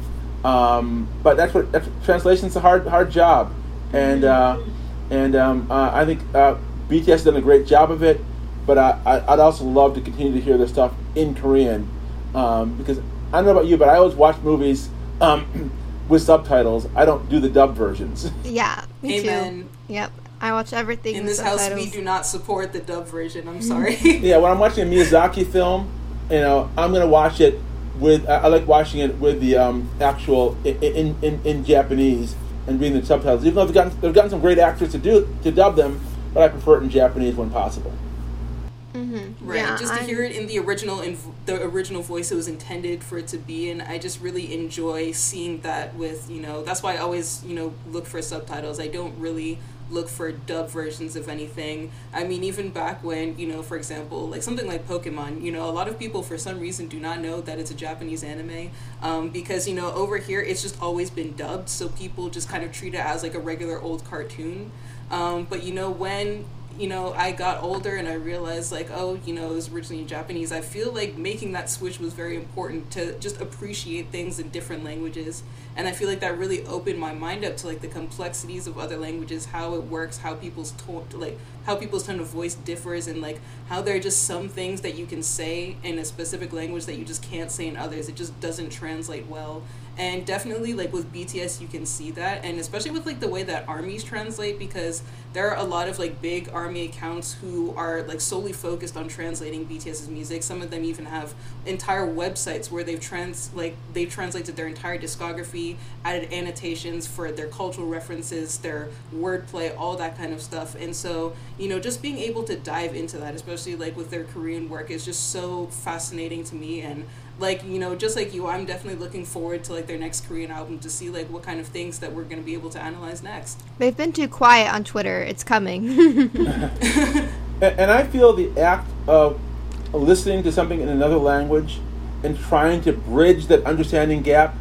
Um, but that's what that's, translation's a hard hard job, and uh, and um, uh, I think uh, BTS has done a great job of it. But I, would also love to continue to hear their stuff in Korean um, because I don't know about you, but I always watch movies um, with subtitles. I don't do the dub versions. Yeah, me Amen. too. Yep. I watch everything in this subtitles. house. We do not support the dub version. I'm sorry. yeah, when I'm watching a Miyazaki film, you know, I'm gonna watch it with. I, I like watching it with the um, actual in, in, in, in Japanese and reading the subtitles. Even though they've gotten they've gotten some great actors to do to dub them, but I prefer it in Japanese when possible. Mm-hmm. Right, yeah, just to I'm... hear it in the original in the original voice it was intended for it to be in. I just really enjoy seeing that with you know. That's why I always you know look for subtitles. I don't really look for dub versions of anything. I mean, even back when, you know, for example, like something like Pokemon, you know, a lot of people for some reason do not know that it's a Japanese anime um, because, you know, over here it's just always been dubbed, so people just kind of treat it as like a regular old cartoon. Um, but, you know, when you know, I got older and I realized like, oh, you know, it was originally in Japanese. I feel like making that switch was very important to just appreciate things in different languages. And I feel like that really opened my mind up to like the complexities of other languages, how it works, how people's tone, like how people's tone of voice differs, and like how there are just some things that you can say in a specific language that you just can't say in others. It just doesn't translate well and definitely like with bts you can see that. And especially with like the way that armies translate because there are a lot of like big army accounts who are like solely focused on translating bts's music. Some of them even have entire websites where they've trans like they've translated their entire discography added annotations for their cultural references their wordplay all that kind of stuff. And so you know just being able to dive into that especially like with their korean work is just so fascinating to me. And like you know just like you i'm definitely looking forward to like their next korean album to see like what kind of things that we're going to be able to analyze next. They've been too quiet on twitter. It's coming. And i feel the act of listening to something in another language and trying to bridge that understanding gap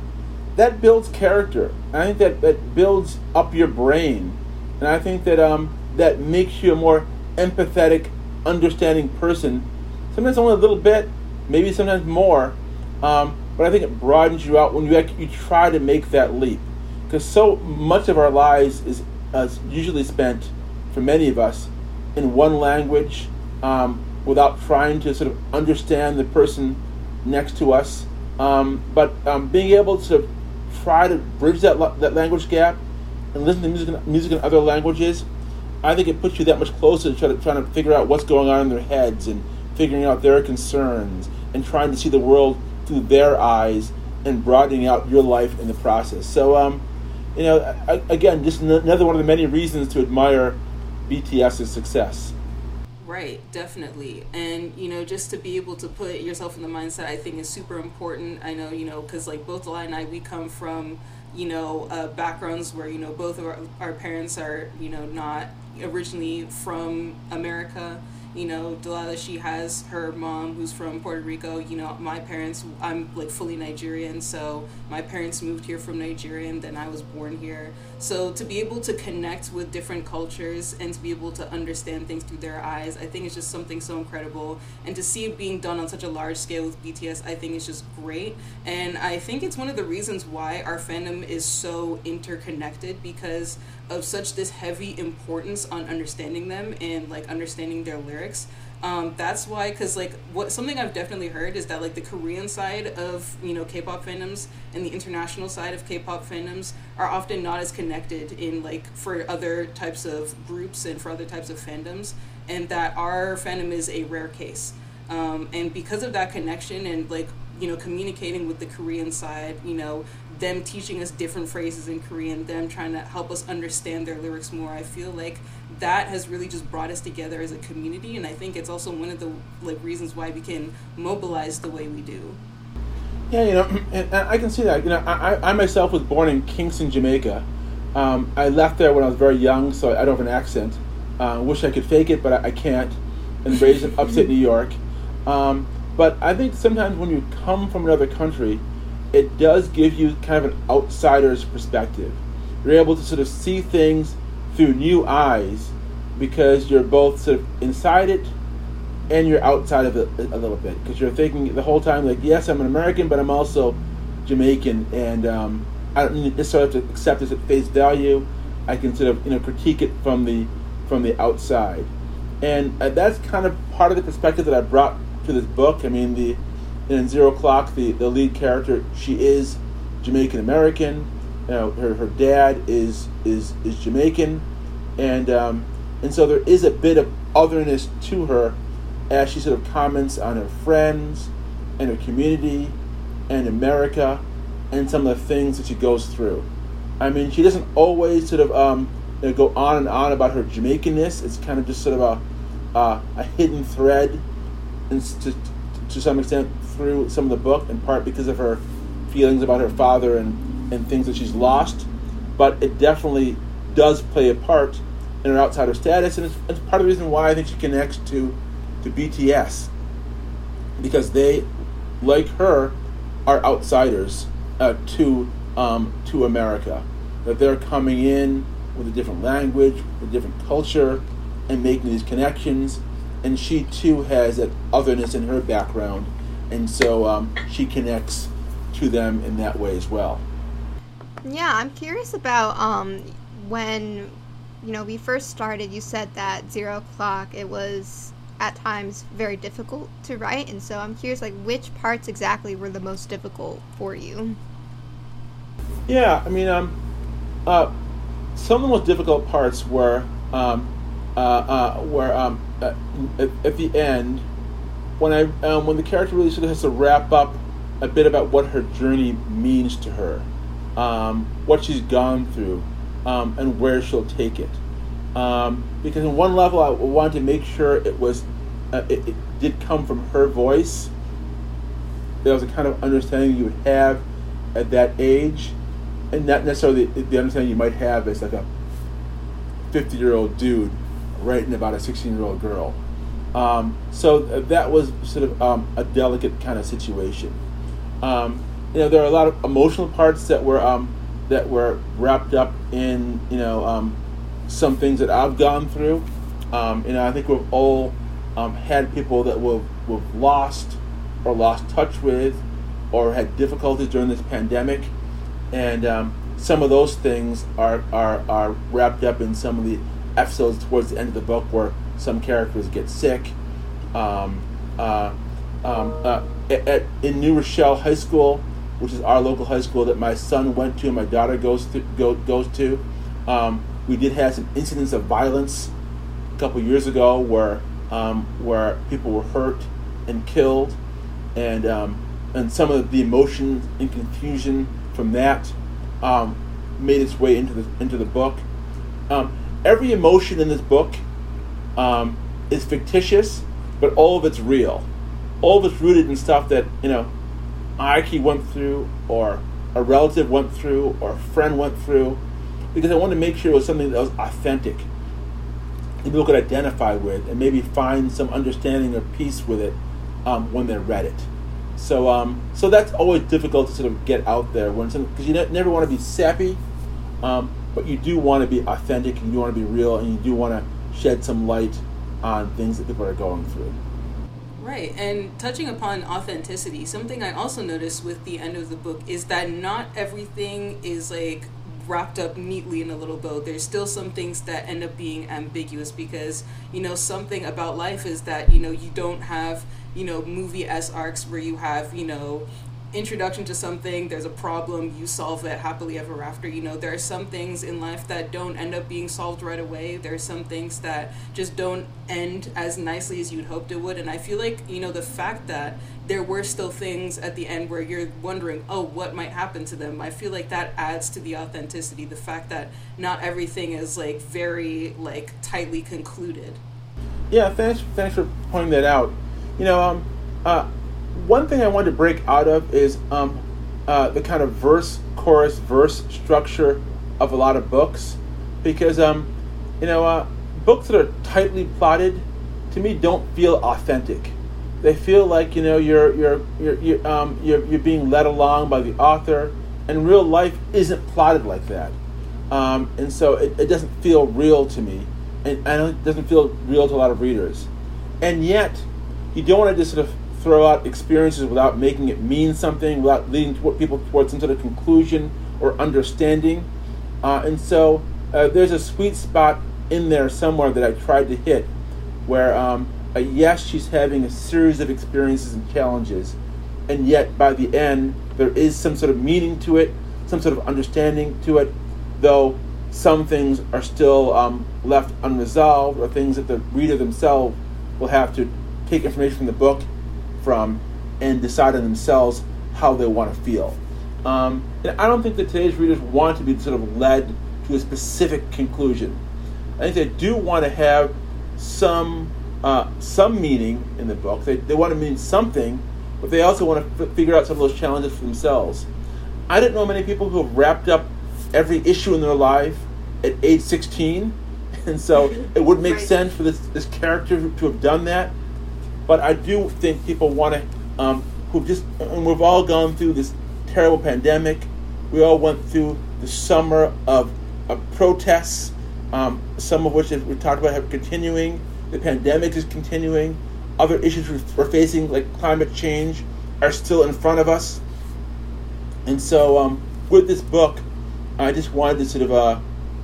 that builds character. I think that that builds up your brain. And i think that um that makes you a more empathetic understanding person. Sometimes only a little bit maybe sometimes more um, but I think it broadens you out when you you try to make that leap, because so much of our lives is uh, usually spent, for many of us, in one language, um, without trying to sort of understand the person next to us. Um, but um, being able to try to bridge that that language gap and listen to music music in other languages, I think it puts you that much closer to to trying to figure out what's going on in their heads and figuring out their concerns and trying to see the world through their eyes and broadening out your life in the process. So, um, you know, again, just another one of the many reasons to admire BTS's success. Right, definitely. And, you know, just to be able to put yourself in the mindset, I think is super important. I know, you know, because like both Eli and I, we come from, you know, uh, backgrounds where, you know, both of our, our parents are, you know, not originally from America you know, Delilah, she has her mom who's from Puerto Rico. You know, my parents, I'm like fully Nigerian, so my parents moved here from Nigeria and then I was born here. So to be able to connect with different cultures and to be able to understand things through their eyes, I think it's just something so incredible. And to see it being done on such a large scale with BTS, I think is just great. And I think it's one of the reasons why our fandom is so interconnected because of such this heavy importance on understanding them and like understanding their lyrics. Um, that's why because like what something i've definitely heard is that like the korean side of you know k-pop fandoms and the international side of k-pop fandoms are often not as connected in like for other types of groups and for other types of fandoms and that our fandom is a rare case. Um, and because of that connection and like you know communicating with the korean side you know them teaching us different phrases in Korean, them trying to help us understand their lyrics more. I feel like that has really just brought us together as a community, and I think it's also one of the like reasons why we can mobilize the way we do. Yeah, you know, and, and I can see that. You know, I, I myself was born in Kingston, Jamaica. Um, I left there when I was very young, so I don't have an accent. Uh, wish I could fake it, but I, I can't. and raised in upstate New York. Um, but I think sometimes when you come from another country, it does give you kind of an outsider's perspective. You're able to sort of see things through new eyes because you're both sort of inside it and you're outside of it a little bit. Because you're thinking the whole time like yes i'm an american but i'm also jamaican. And um, i don't necessarily have to accept this at face value. I can sort of you know critique it from the from the outside. And uh, that's kind of part of the perspective that i brought to this book. I mean the in zero clock the, the lead character she is jamaican american you know, her, her dad is is is jamaican and um, and so there is a bit of otherness to her as she sort of comments on her friends and her community and America and some of the things that she goes through. I mean, she doesn't always sort of um, you know, go on and on about her Jamaicanness. It's kind of just sort of a, uh, a hidden thread, and to, to some extent through some of the book, in part because of her feelings about her father and, and things that she's lost. But it definitely does play a part in her outsider status, and it's, it's part of the reason why I think she connects to to BTS because they, like her, are outsiders uh, to um, to America. That they're coming in with a different language, with a different culture, and making these connections. And she too has that otherness in her background, and so um, she connects to them in that way as well. Yeah, I'm curious about um, when you know we first started. You said that zero o'clock it was at times very difficult to write and so i'm curious like which parts exactly were the most difficult for you yeah i mean um uh some of the most difficult parts were um uh, uh were um at, at the end when i um, when the character really sort of has to wrap up a bit about what her journey means to her um what she's gone through um and where she'll take it um, because in one level I wanted to make sure it was uh, it, it, did come from her voice. There was a kind of understanding you would have at that age, and not necessarily the, the understanding you might have as like a fifty-year-old dude writing about a sixteen-year-old girl. Um, so that was sort of um, a delicate kind of situation. Um, you know, there are a lot of emotional parts that were um, that were wrapped up in you know um, some things that I've gone through. Um, you know, I think we've all um, had people that we've, we've lost or lost touch with or had difficulties during this pandemic. And um, some of those things are, are, are wrapped up in some of the episodes towards the end of the book where some characters get sick. Um, uh, um, uh, at, at, in New Rochelle High School, which is our local high school that my son went to and my daughter goes to, go, goes to, um, we did have some incidents of violence a couple years ago where um, where people were hurt and killed, and um, and some of the emotion and confusion from that um, made its way into the into the book. Every emotion in this book um, is fictitious, but all of it's real. All of it's rooted in stuff that you know Ike went through, or a relative went through, or a friend went through because I wanted to make sure it was something that was authentic that people could identify with and maybe find some understanding or peace with it um, when they read it. So, um, so that's always difficult to sort of get out there when because you ne- never want to be sappy, um, but you do want to be authentic and you want to be real and you do want to shed some light on things that people are going through. Right, and touching upon authenticity, something I also noticed with the end of the book is that not everything is like wrapped up neatly in a little bow. There's still some things that end up being ambiguous because, you know, something about life is that, you know, you don't have, you know, movie S arcs where you have, you know, introduction to something, there's a problem, you solve it happily ever after. You know, there are some things in life that don't end up being solved right away. There are some things that just don't end as nicely as you'd hoped it would. And I feel like, you know, the fact that there were still things at the end where you're wondering, oh, what might happen to them, I feel like that adds to the authenticity. The fact that not everything is like very like tightly concluded. Yeah, thanks thanks for pointing that out. You know, um uh one thing I wanted to break out of is um, uh, the kind of verse, chorus, verse structure of a lot of books, because um, you know uh, books that are tightly plotted, to me don't feel authentic. They feel like you know you're you're you're you're, um, you're, you're being led along by the author, and real life isn't plotted like that. Um, and so it, it doesn't feel real to me, and, and it doesn't feel real to a lot of readers. And yet, you don't want to just sort of throw out experiences without making it mean something, without leading people towards some sort of conclusion or understanding. Uh, and so uh, there's a sweet spot in there somewhere that I tried to hit, where um, uh, yes, she's having a series of experiences and challenges, and yet by the end there is some sort of meaning to it, some sort of understanding to it, though some things are still um, left unresolved or things that the reader themselves will have to take information from the book from and decide on themselves how they want to feel. Um, and I don't think that today's readers want to be sort of led to a specific conclusion. I think they do want to have some uh, some meaning in the book. They, they want to mean something, but they also want to f- figure out some of those challenges for themselves. I didn't know many people who have wrapped up every issue in their life at age 16, and so it would make right. sense for this, this character to have done that. But I do think people want to, um, who just, and we've all gone through this terrible pandemic. We all went through the summer of, of protests, um, some of which we talked about have continuing. The pandemic is continuing. Other issues we're facing, like climate change, are still in front of us. And so, um, with this book, I just wanted to sort of, uh,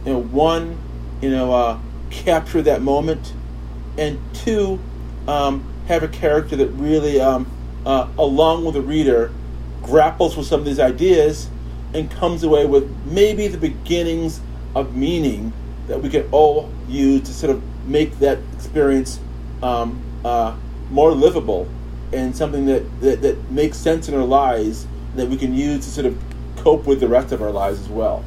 you know, one, you know, uh, capture that moment, and two, um, have a character that really, um, uh, along with the reader, grapples with some of these ideas and comes away with maybe the beginnings of meaning that we can all use to sort of make that experience um, uh, more livable and something that, that, that makes sense in our lives that we can use to sort of cope with the rest of our lives as well.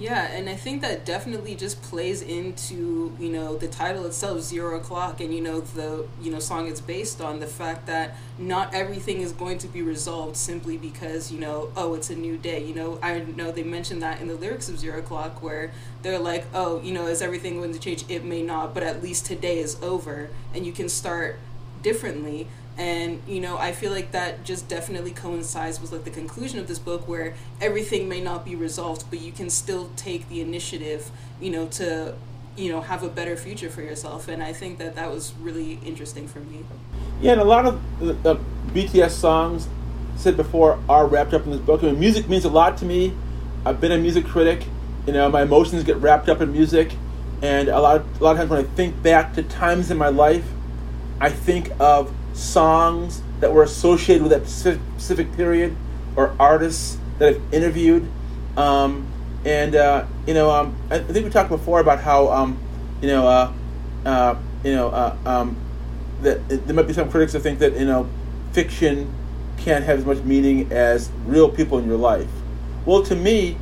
Yeah, and I think that definitely just plays into, you know, the title itself, Zero O'Clock, and, you know, the, you know, song it's based on, the fact that not everything is going to be resolved simply because, you know, oh, it's a new day. You know, I know they mentioned that in the lyrics of Zero O'Clock where they're like, oh, you know, is everything going to change? It may not, but at least today is over and you can start differently and you know i feel like that just definitely coincides with like the conclusion of this book where everything may not be resolved but you can still take the initiative you know to you know have a better future for yourself. And i think that that was really interesting for me. Yeah and a lot of uh, the, the bts songs said before are wrapped up in this book. I mean, music means a lot to me. I've been a music critic. You know my emotions get wrapped up in music. And a lot of, a lot of times when i think back to times in my life i think of songs that were associated with that specific period or artists that I've interviewed. Um, and uh, you know, um, I think we talked before about how um, you know, uh, uh, you know, uh, um, that there might be some critics that think that you know, fiction can't have as much meaning as real people in your life. Well, to me,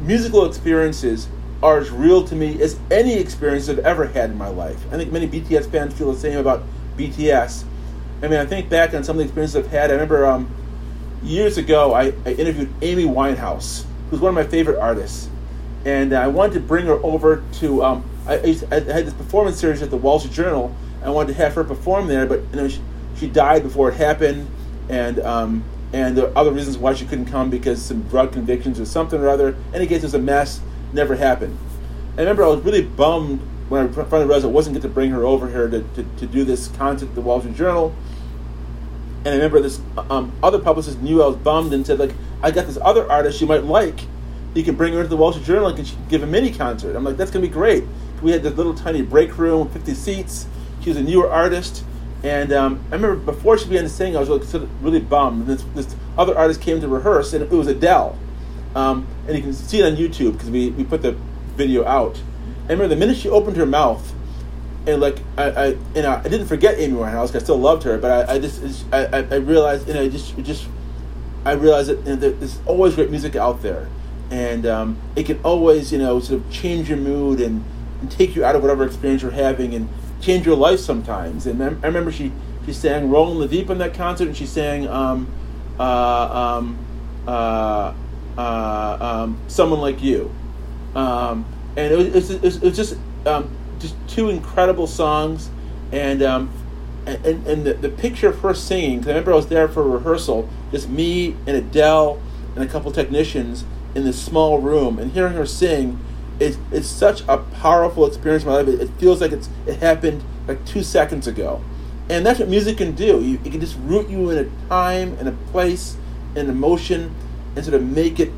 musical experiences are as real to me as any experience I've ever had in my life. I think many BTS fans feel the same about BTS. I mean, I think back on some of the experiences I've had. I remember um, years ago, I, I, interviewed Amy Winehouse, who's one of my favorite artists, and I wanted to bring her over to. Um, I, I, had this performance series at the Wall Street Journal. I wanted to have her perform there, but you know, she, she died before it happened, and um, and there are other reasons why she couldn't come because some drug convictions or something or other. In any case, it was a mess. Never happened. I remember I was really bummed when I finally realized I wasn't going to bring her over here to, to, to do this concert at the Wall Street Journal and I remember this um, other publicist knew I was bummed and said, like, I got this other artist you might like. You can bring her to the Wall Street Journal and she can give a mini concert. I'm like, that's gonna be great. We had this little tiny break room, 50 seats. She was a newer artist, and um, I remember before she began to sing, I was really, sort of really bummed. And this, this, other artist came to rehearse, and it was Adele. Um, and you can see it on YouTube because we, we put the video out. I remember the minute she opened her mouth, and like I, I you know I didn't forget Amy Winehouse. I still loved her, but I, I just I, I realized you know just just I realized that you know, there's always great music out there, and um, it can always you know sort of change your mood and, and take you out of whatever experience you're having and change your life sometimes. And I remember she she sang "Rolling the Deep" in that concert, and she sang um, uh, um, uh, uh, um, "Someone Like You," um, and it was, it was, it was just um, just two incredible songs, and um, and, and, the, the picture of her singing. Cause I remember I was there for a rehearsal, just me and Adele and a couple technicians in this small room, and hearing her sing. It's, it's such a powerful experience in my life. It, it feels like it's it happened like two seconds ago, and that's what music can do. You, it can just root you in a time and a place and emotion, and sort of make it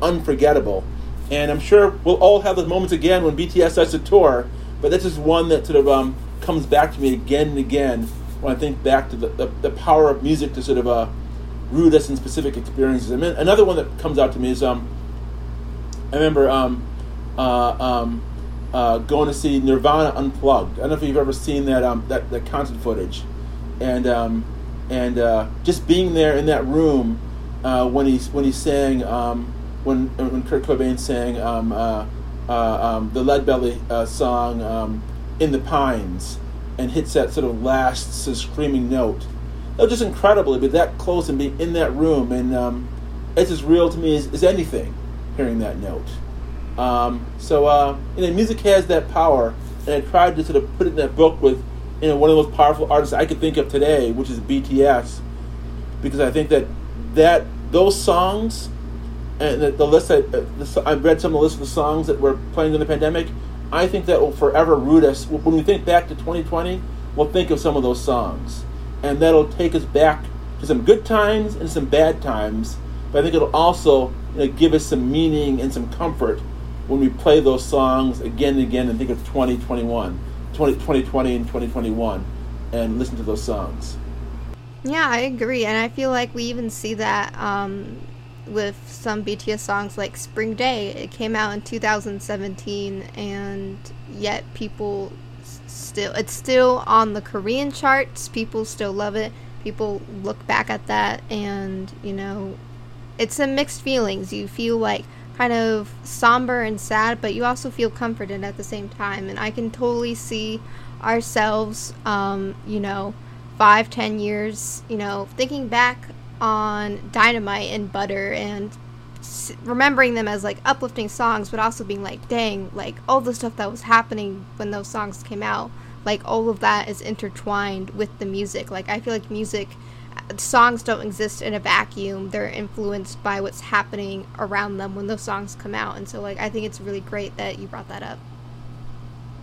unforgettable. And I'm sure we'll all have those moments again when BTS starts to tour. But this is one that sort of um, comes back to me again and again when I think back to the, the, the power of music to sort of uh, root us in specific experiences. I mean, another one that comes out to me is um, I remember um, uh, um, uh, going to see Nirvana Unplugged. I don't know if you've ever seen that um, that, that concert footage, and um, and uh, just being there in that room uh, when he's when he sang when when Kurt Cobain sang um, uh, uh, um, the Lead Belly uh, song um, "In the Pines" and hits that sort of last sort of screaming note. That was just incredible to be that close and be in that room, and um, it's as real to me as, as anything. Hearing that note, um, so uh, you know, music has that power, and I tried to sort of put it in that book with you know one of the most powerful artists I could think of today, which is BTS, because I think that that those songs and the, the list I, uh, the, I read some of the list of the songs that were playing in the pandemic. I think that will forever root us. When we think back to 2020, we'll think of some of those songs, and that'll take us back to some good times and some bad times. But I think it'll also you know, give us some meaning and some comfort when we play those songs again and again and think of 2021, 20, 2020 and 2021, and listen to those songs. Yeah, I agree, and I feel like we even see that um, with some BTS songs like Spring Day. It came out in 2017, and yet people still it's still on the Korean charts. People still love it. People look back at that, and you know, it's a mixed feelings. You feel like kind of somber and sad, but you also feel comforted at the same time. And I can totally see ourselves, um, you know, five, ten years, you know, thinking back on Dynamite and Butter and remembering them as like uplifting songs, but also being like, dang, like all the stuff that was happening when those songs came out, like all of that is intertwined with the music. Like I feel like music uh, songs don't exist in a vacuum. They're influenced by what's happening around them when those songs come out. And so like I think it's really great that you brought that up.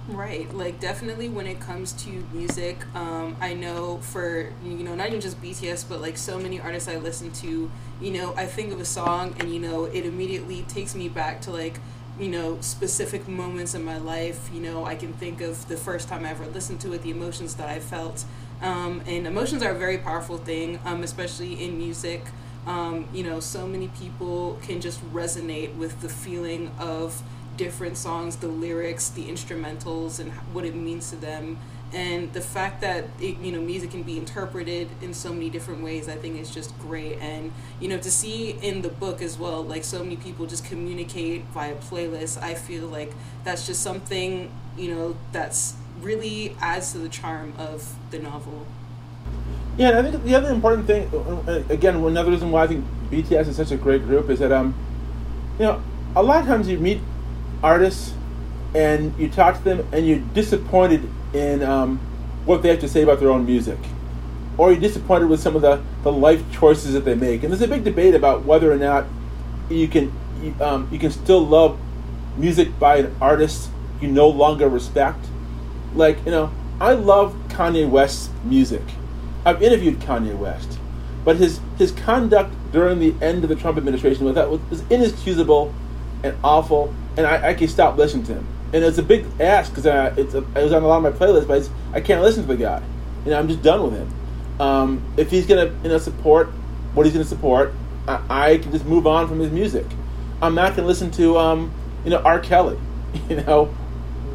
Right, like definitely when it comes to music, um, I know for you know not even just BTS, but like so many artists I listen to, you know, I think of a song and you know it immediately takes me back to like you know specific moments in my life. You know, I can think of the first time I ever listened to it, the emotions that I felt, um, and emotions are a very powerful thing, um, especially in music. Um, you know, so many people can just resonate with the feeling of different songs, the lyrics, the instrumentals, and what it means to them. And the fact that it, you know music can be interpreted in so many different ways, I think is just great. And you know to see in the book as well, like so many people just communicate via playlists. I feel like that's just something you know that's really adds to the charm of the novel. Yeah, I think the other important thing, uh, again, another reason why I think BTS is such a great group is that um, you know, a lot of times you meet artists and you talk to them and you're disappointed in um, what they have to say about their own music. Or you're disappointed with some of the, the life choices that they make. And there's a big debate about whether or not you can um, you can still love music by an artist you no longer respect. Like you know i love kanye west's music. I've interviewed kanye west. But his his conduct during the end of the trump administration was that was inexcusable and awful and I, I can stop listening to him. And it's a big ask because it's a, it was on a lot of my playlists, but I can't listen to the guy. You know, I'm just done with him. Um, if he's gonna you know support what he's gonna support, I, I, can just move on from his music. I'm not gonna listen to um, you know R. Kelly. You know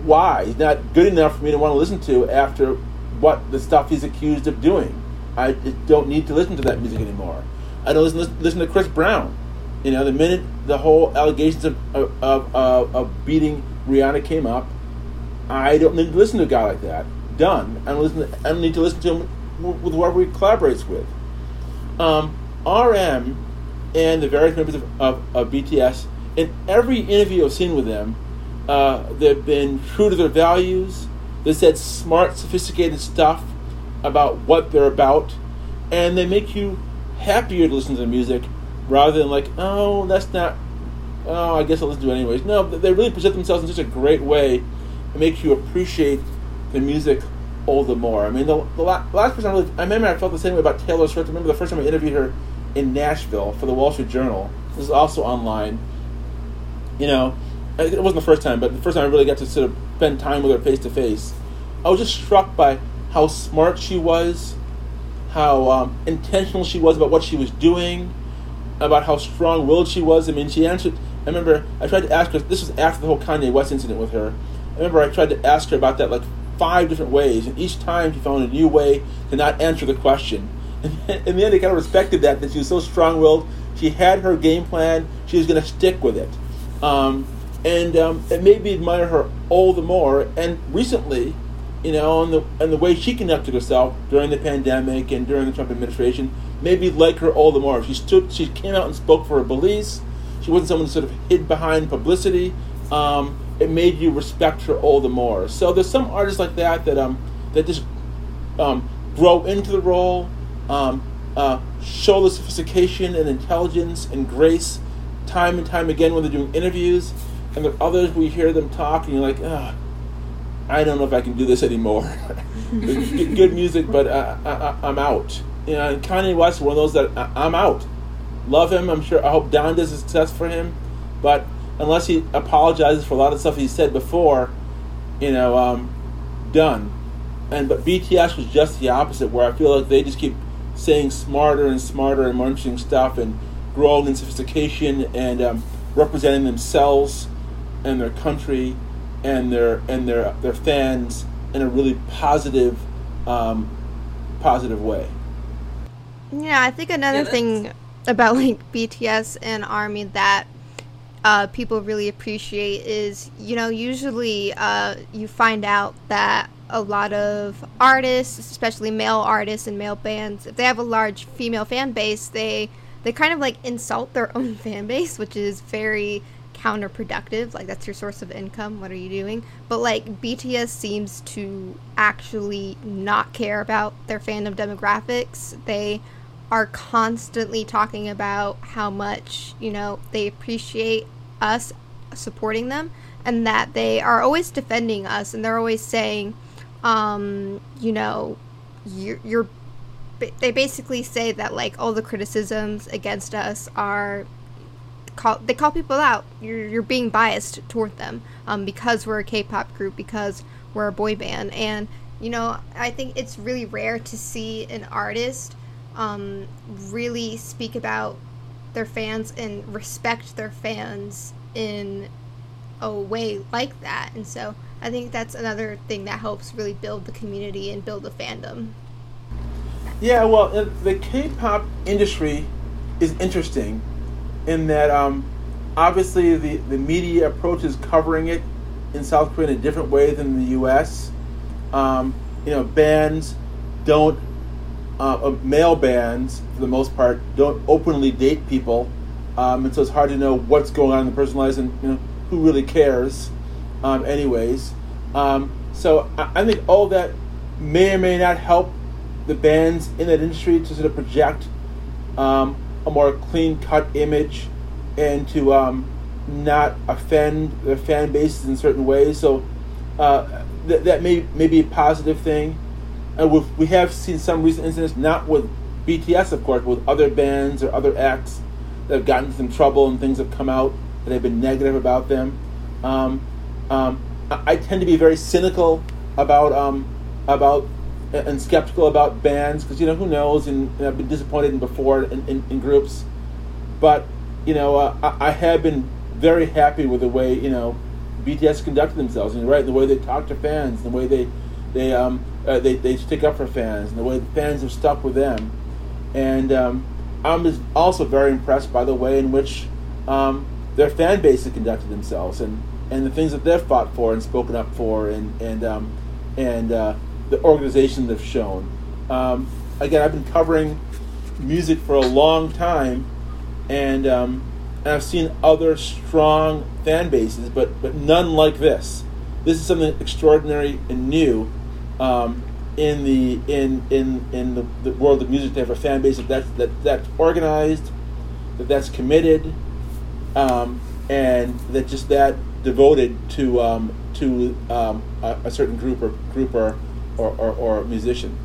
why? He's not good enough for me to want to listen to after what the stuff he's accused of doing. I don't need to listen to that music anymore. I don't listen, listen to Chris Brown. You know, the minute the whole allegations of, of, of, of beating Rihanna came up, I don't need to listen to a guy like that. Done. I don't, listen to, I don't need to listen to him with whoever he collaborates with. Um, RM and the various members of, of, of, BTS, in every interview I've seen with them, uh, they've been true to their values. They said smart, sophisticated stuff about what they're about, and they make you happier to listen to the music rather than like, oh, that's not. Oh, I guess I'll listen to it anyways. No, they really present themselves in such a great way. It makes you appreciate the music all the more. I mean, the, the last person I, really, I remember I felt the same way about Taylor Swift. I remember the first time I interviewed her in Nashville for the Wall Street Journal. This is also online. You know, it wasn't the first time, but the first time I really got to sort of spend time with her face to face. I was just struck by how smart she was, how um, intentional she was about what she was doing, about how strong willed she was. I mean, she answered. I remember I tried to ask her. This was after the whole Kanye West incident with her. I remember I tried to ask her about that like five different ways, and each time she found a new way to not answer the question. And in the end, I kind of respected that that she was so strong willed. She had her game plan. She was going to stick with it. Um, and um, it made me admire her all the more. And recently, you know, and the and the way she conducted herself during the pandemic and during the Trump administration made me like her all the more. She stood, she came out and spoke for her beliefs. She wasn't someone who sort of hid behind publicity. Um, it made you respect her all the more. So there's some artists like that that um that just um, grow into the role, um, uh, show the sophistication and intelligence and grace time and time again when they're doing interviews and there are others we hear them talk, and you're like, ah, I don't know if I can do this anymore. Good music, but uh, I, am out. You know, Kanye West one of those that I, am out. Love him. I'm sure. I hope Donda's success for him, but unless he apologizes for a lot of stuff he said before, you know, um, done. And but BTS was just the opposite, where I feel like they just keep saying smarter and smarter and more interesting stuff, and growing in sophistication and um, representing themselves and their country and their and their their fans in a really positive um, positive way. Yeah, I think another yeah, thing about like BTS and Army that uh, people really appreciate is you know usually uh, you find out that a lot of artists, especially male artists and male bands, if they have a large female fan base, they they kind of like insult their own fan base, which is very counterproductive. Like that's your source of income. What are you doing? But like BTS seems to actually not care about their fandom demographics. They are constantly talking about how much, you know, they appreciate us supporting them and that they are always defending us and they're always saying um, you know, you're, you're they basically say that like all the criticisms against us are call they call people out. You're you're being biased toward them um, because we're a K-pop group because we're a boy band, and you know I think it's really rare to see an artist um, really speak about their fans and respect their fans in a way like that, and so I think that's another thing that helps really build the community and build the fandom. Yeah, well, the K-pop industry is interesting in that um, obviously the, the media approach is covering it in South Korea in a different way than the U.S. Um, you know, bands don't, uh, male bands for the most part, don't openly date people, um, and so it's hard to know what's going on in the personal lives and you know who really cares. Um, anyways, um, so I, I think all that may or may not help the bands in that industry to sort of project um, a more clean cut image and to um, not offend their fan bases in certain ways. So uh, th- that may, may be a positive thing. And we have seen some recent incidents, not with BTS, of course, but with other bands or other acts that have gotten some trouble and things have come out that have been negative about them. Um, um, I, I, tend to be very cynical about um, about and skeptical about bands because you know who knows, and, and, I've been disappointed in before in, in, in groups, but you know uh, I, I, have been very happy with the way you know BTS conducted themselves, and right, the way they talk to fans, the way they they um uh, they they stick up for fans, and the way the fans have stuck with them, and um, I'm also very impressed by the way in which um, their fan base has conducted themselves, and and the things that they've fought for and spoken up for, and and um, and uh, the organization they've shown. Um, again, I've been covering music for a long time, and, um, and I've seen other strong fan bases, but but none like this. this is something extraordinary and new um, in the in in in the, the world of music to have a fan base that that's that that's organized, that that's committed, um, and that just that devoted to um, to um, a, a, certain group or group or or, or, or musician.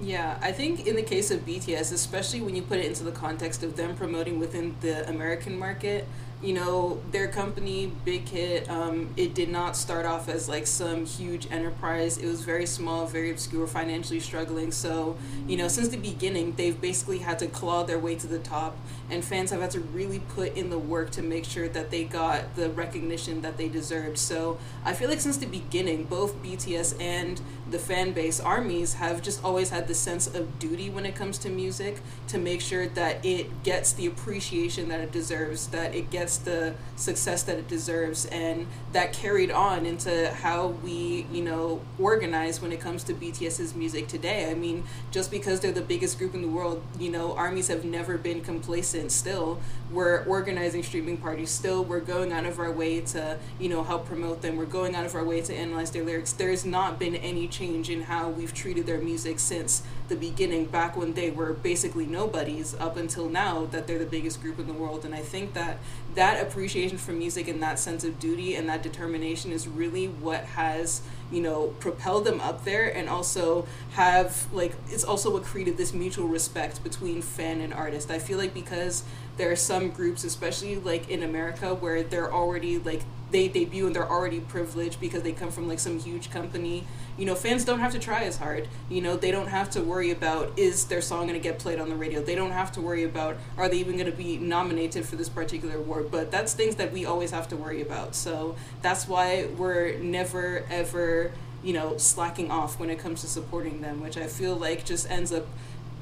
Yeah, I think in the case of BTS, especially when you put it into the context of them promoting within the American market, you know their company big hit um, it did not start off as like some huge enterprise. It was very small very obscure financially struggling. So you know since the beginning they've basically had to claw their way to the top. And fans have had to really put in the work to make sure that they got the recognition that they deserved. So i feel like since the beginning both bts and the fan base armies have just always had the sense of duty when it comes to music to make sure that it gets the appreciation that it deserves that it gets the success that it deserves. And that carried on into how we you know organize when it comes to bts's music today. I mean just because they're the biggest group in the world you know armies have never been complacent still we're organizing streaming parties still. We're going out of our way to you know help promote them. We're going out of our way to analyze their lyrics. There's not been any change in how we've treated their music since the beginning back when they were basically nobodies up until now that they're the biggest group in the world. And i think that that appreciation for music and that sense of duty and that determination is really what has you know propelled them up there and also have like it's also what created this mutual respect between fan and artist. I feel like because there are some groups especially like in america where they're already like they debut and they're already privileged because they come from like some huge company. You know fans don't have to try as hard. You know they don't have to worry about is their song going to get played on the radio? They don't have to worry about are they even going to be nominated for this particular award? But that's things that we always have to worry about. So that's why we're never ever you know slacking off when it comes to supporting them which i feel like just ends up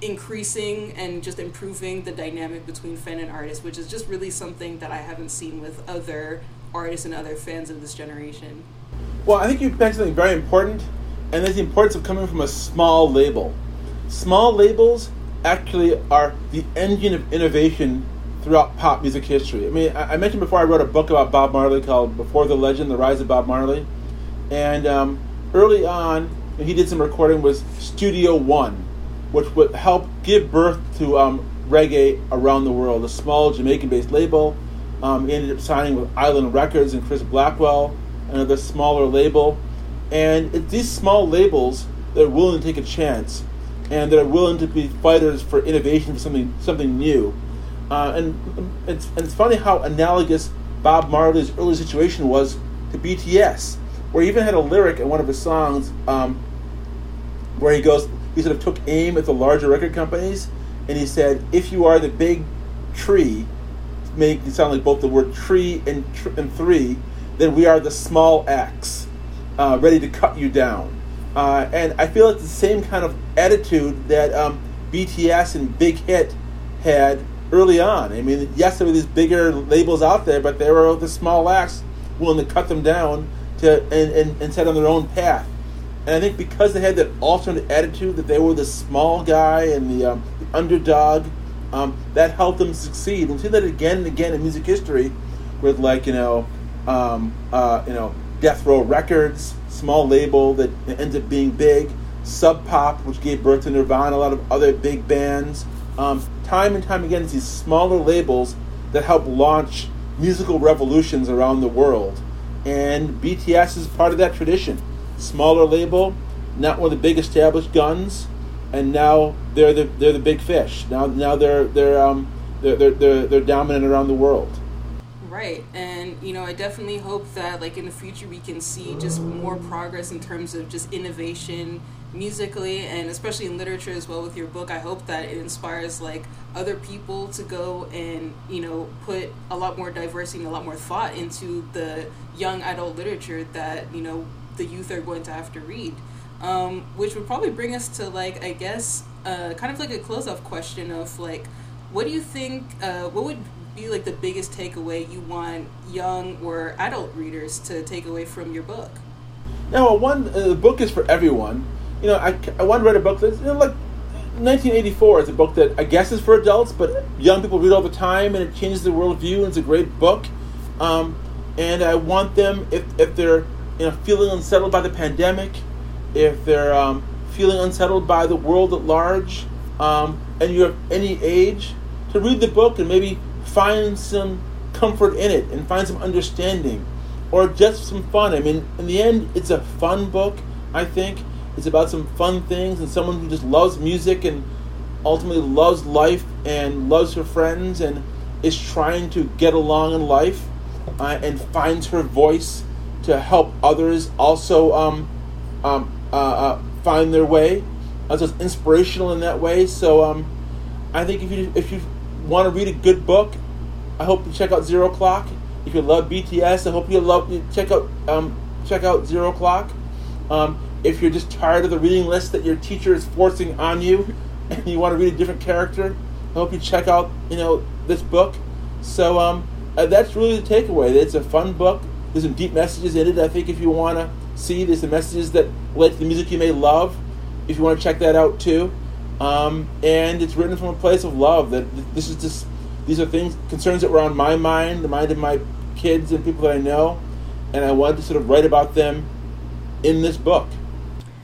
increasing and just improving the dynamic between fan and artist which is just really something that i haven't seen with other artists and other fans of this generation well i think you mentioned something very important and that's the importance of coming from a small label. Small labels actually are the engine of innovation throughout pop music history. I mean, I, mentioned before I wrote a book about Bob Marley called Before the Legend: The Rise of Bob Marley, and um, early on he did some recording with Studio One, which would help give birth to um, reggae around the world. A small Jamaican-based label. Um, ended up signing with Island Records and Chris Blackwell, another smaller label. And it's these small labels that are willing to take a chance and that are willing to be fighters for innovation for something something new. Uh, and it's, it's funny how analogous Bob Marley's early situation was to BTS, where he even had a lyric in one of his songs um, where he goes, he sort of took aim at the larger record companies, and he said, "If you are the big tree," making it sound like both the word tree and tr- and three, then we are the small axe uh, ready to cut you down. Uh, and I feel it's the same kind of attitude that um, BTS and Big Hit had early on. I mean, yes, there were these bigger labels out there, but they were the small acts willing to cut them down to and, and, and set on their own path. And I think because they had that alternate attitude that they were the small guy and the, um, the underdog, um, that helped them succeed. And see that again and again in music history, with like you know, um, uh, you know, Death Row Records, small label that ends up being big. Sub Pop, which gave birth to Nirvana, a lot of other big bands. Um, time and time again, it's these smaller labels that help launch musical revolutions around the world. And BTS is part of that tradition. Smaller label, not one of the big established guns, and now they're the they're the big fish. Now now they're they're um they're they're, they're, they're dominant around the world. Right. And, you know, I definitely hope that, like, in the future we can see just more progress in terms of just innovation musically and especially in literature as well with your book. I hope that it inspires, like, other people to go and, you know, put a lot more diversity and a lot more thought into the young adult literature that, you know, the youth are going to have to read. Um, which would probably bring us to, like, I guess, uh, kind of like a close off question of, like, what do you think, uh, what would be like the biggest takeaway you want young or adult readers to take away from your book? Now, one uh, the book is for everyone. You know, I, I want to write a book that's you know, like 1984 is a book that I guess is for adults, but young people read all the time, and it changes their worldview, and it's a great book. Um, and I want them, if, if they're you know feeling unsettled by the pandemic, if they're um, feeling unsettled by the world at large, um, and you're any age, to read the book and maybe find some comfort in it and find some understanding or just some fun. I mean, in the end, it's a fun book, I think. It's about some fun things and someone who just loves music and ultimately loves life and loves her friends and is trying to get along in life uh, and finds her voice to help others also um, um, uh, uh, find their way. Uh, so it's inspirational in that way. So um, I think if you if you want to read a good book, I hope you check out Zero O'Clock. If you love BTS, I hope you love you check out um, check out Zero O'Clock. Um, if you're just tired of the reading list that your teacher is forcing on you, and you want to read a different character, I hope you check out you know this book. So um, uh, that's really the takeaway. It's a fun book. There's some deep messages in it. I think if you want to see, there's some messages that relate to the music you may love. If you want to check that out too, um, and it's written from a place of love. That this is just these are things concerns that were on my mind, the mind of my kids and people that I know, and I wanted to sort of write about them in this book.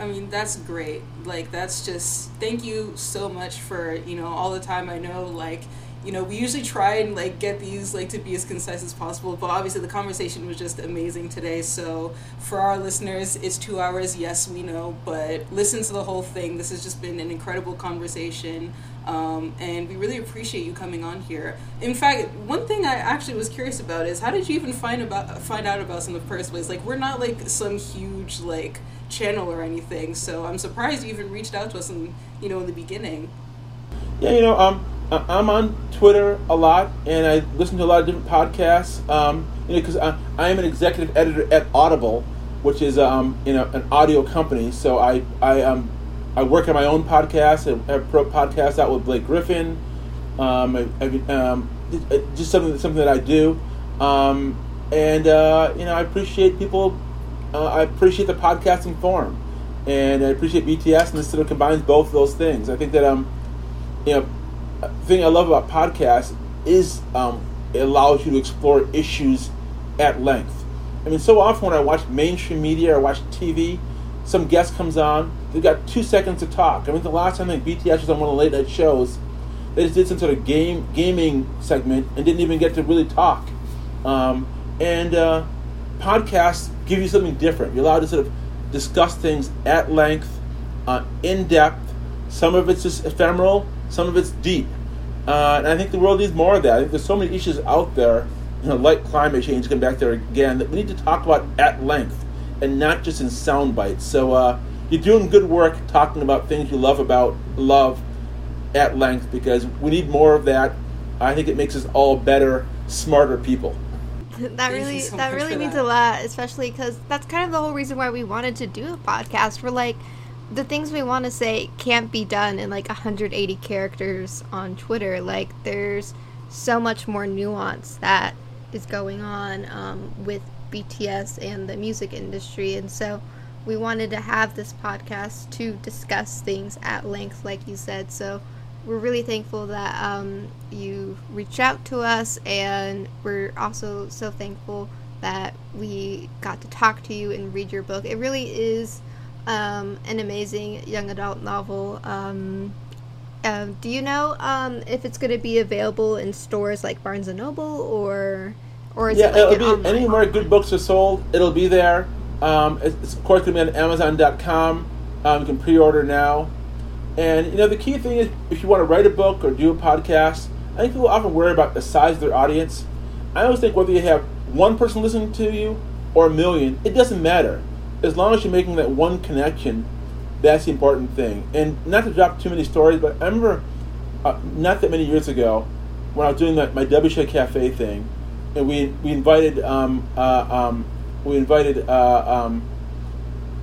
I mean, that's great. Like, that's just thank you so much for you know all the time. I know, like, you know, we usually try and like get these like to be as concise as possible, but obviously the conversation was just amazing today. So for our listeners, it's two hours. Yes, we know, but listen to the whole thing. This has just been an incredible conversation. Um, and we really appreciate you coming on here. In fact, one thing I actually was curious about is how did you even find about find out about us in the first place? Like, we're not like some huge like channel or anything, so I'm surprised you even reached out to us in you know in the beginning. Yeah, you know, um, I'm on Twitter a lot, and I listen to a lot of different podcasts. Um, you know, because I, I am an executive editor at Audible, which is um, you know an audio company. So I I um I work on my own podcast. I have pro podcast out with Blake Griffin. Um, I, I, um, just something something that I do, um, and uh, you know I appreciate people. Uh, I appreciate the podcasting form, and I appreciate BTS, and this sort of combines both of those things. I think that um, you know thing I love about podcasts is um, it allows you to explore issues at length. I mean, so often when I watch mainstream media or watch TV, some guest comes on, they've got two seconds to talk. I mean, the last time I think BTS was on one of the late night shows, they just did some sort of game gaming segment and didn't even get to really talk. Um, and uh, podcasts give you something different. You're allowed to sort of discuss things at length, uh, in depth. Some of it's just ephemeral, some of it's deep. Uh, and I think the world needs more of that. I think there's so many issues out there, you know, like climate change, come back there again, that we need to talk about at length and not just in sound bites. So uh, you're doing good work talking about things you love about love at length because we need more of that. I think it makes us all better, smarter people. that really so that really means that. a lot, especially because that's kind of the whole reason why we wanted to do a podcast. We're like the things we want to say can't be done in like 180 characters on Twitter. Like, there's so much more nuance that is going on um, with BTS and the music industry. And so we wanted to have this podcast to discuss things at length, like you said. So we're really thankful that um, you reached out to us, and we're also so thankful that we got to talk to you and read your book. It really is um, an amazing young adult novel. Um, uh, do you know um, if it's going to be available in stores like Barnes and Noble or or is yeah, it like it'll be anywhere good books are sold. It'll be there. Um, it's, it's, of course going to be on Amazon.com. Um, you can pre-order now. And you know the key thing is if you want to write a book or do a podcast, I think people often worry about the size of their audience. I always think whether you have one person listening to you or a million, it doesn't matter as long as you're making that one connection, that's the important thing. And not to drop too many stories, but I remember uh, not that many years ago when I was doing my, my WSJ Cafe thing, and we we invited um, uh, um, we invited uh, um,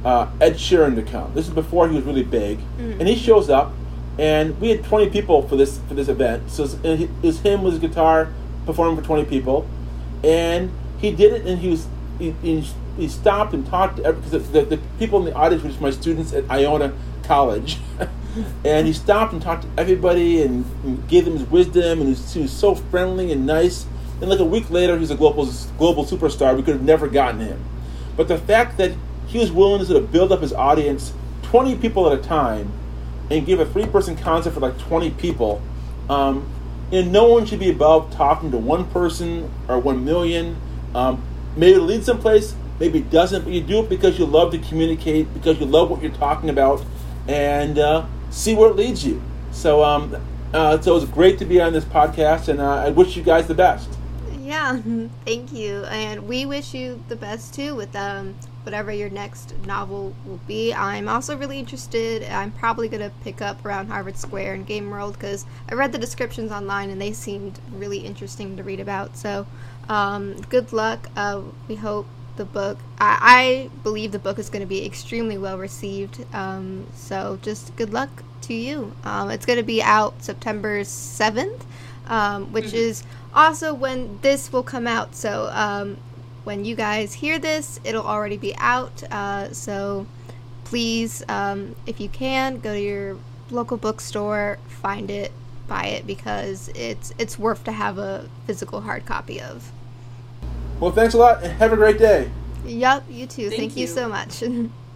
uh, Ed Sheeran to come. This is before he was really big, mm-hmm. and he shows up, and we had 20 people for this for this event. So it was him with his guitar performing for 20 people, and he did it, and he was he, he he stopped and talked to because the, the, people in the audience were just my students at Iona College, and he stopped and talked to everybody and, and gave them his wisdom, and he was, he was, so friendly and nice. And like a week later, he's a global global superstar. We could have never gotten him, But the fact that he was willing to sort of build up his audience, 20 people at a time, and give a three-person concert for like 20 people, um, and no one should be above talking to one person or one million. Um, maybe it leads someplace, maybe it doesn't, but you do it because you love to communicate, because you love what you're talking about, and uh, see where it leads you. So, um, uh, so it was great to be on this podcast, and uh, I wish you guys the best. Yeah, thank you. And we wish you the best too with um, whatever your next novel will be. I'm also really interested. I'm probably to pick up around Harvard Square and Game World because I read the descriptions online and they seemed really interesting to read about. So, um, good luck. Uh, we hope the book, I, I, believe the book is going to be extremely well received. Um, so, just good luck to you. Um, it's going to be out September 7th, um, which mm-hmm. is also when this will come out. So um, when you guys hear this, it'll already be out. Uh, so please, um, if you can, go to your local bookstore, find it, buy it because it's it's worth to have a physical hard copy of. Well, thanks a lot and have a great day. Yup, you too. Thank, Thank you. you so much.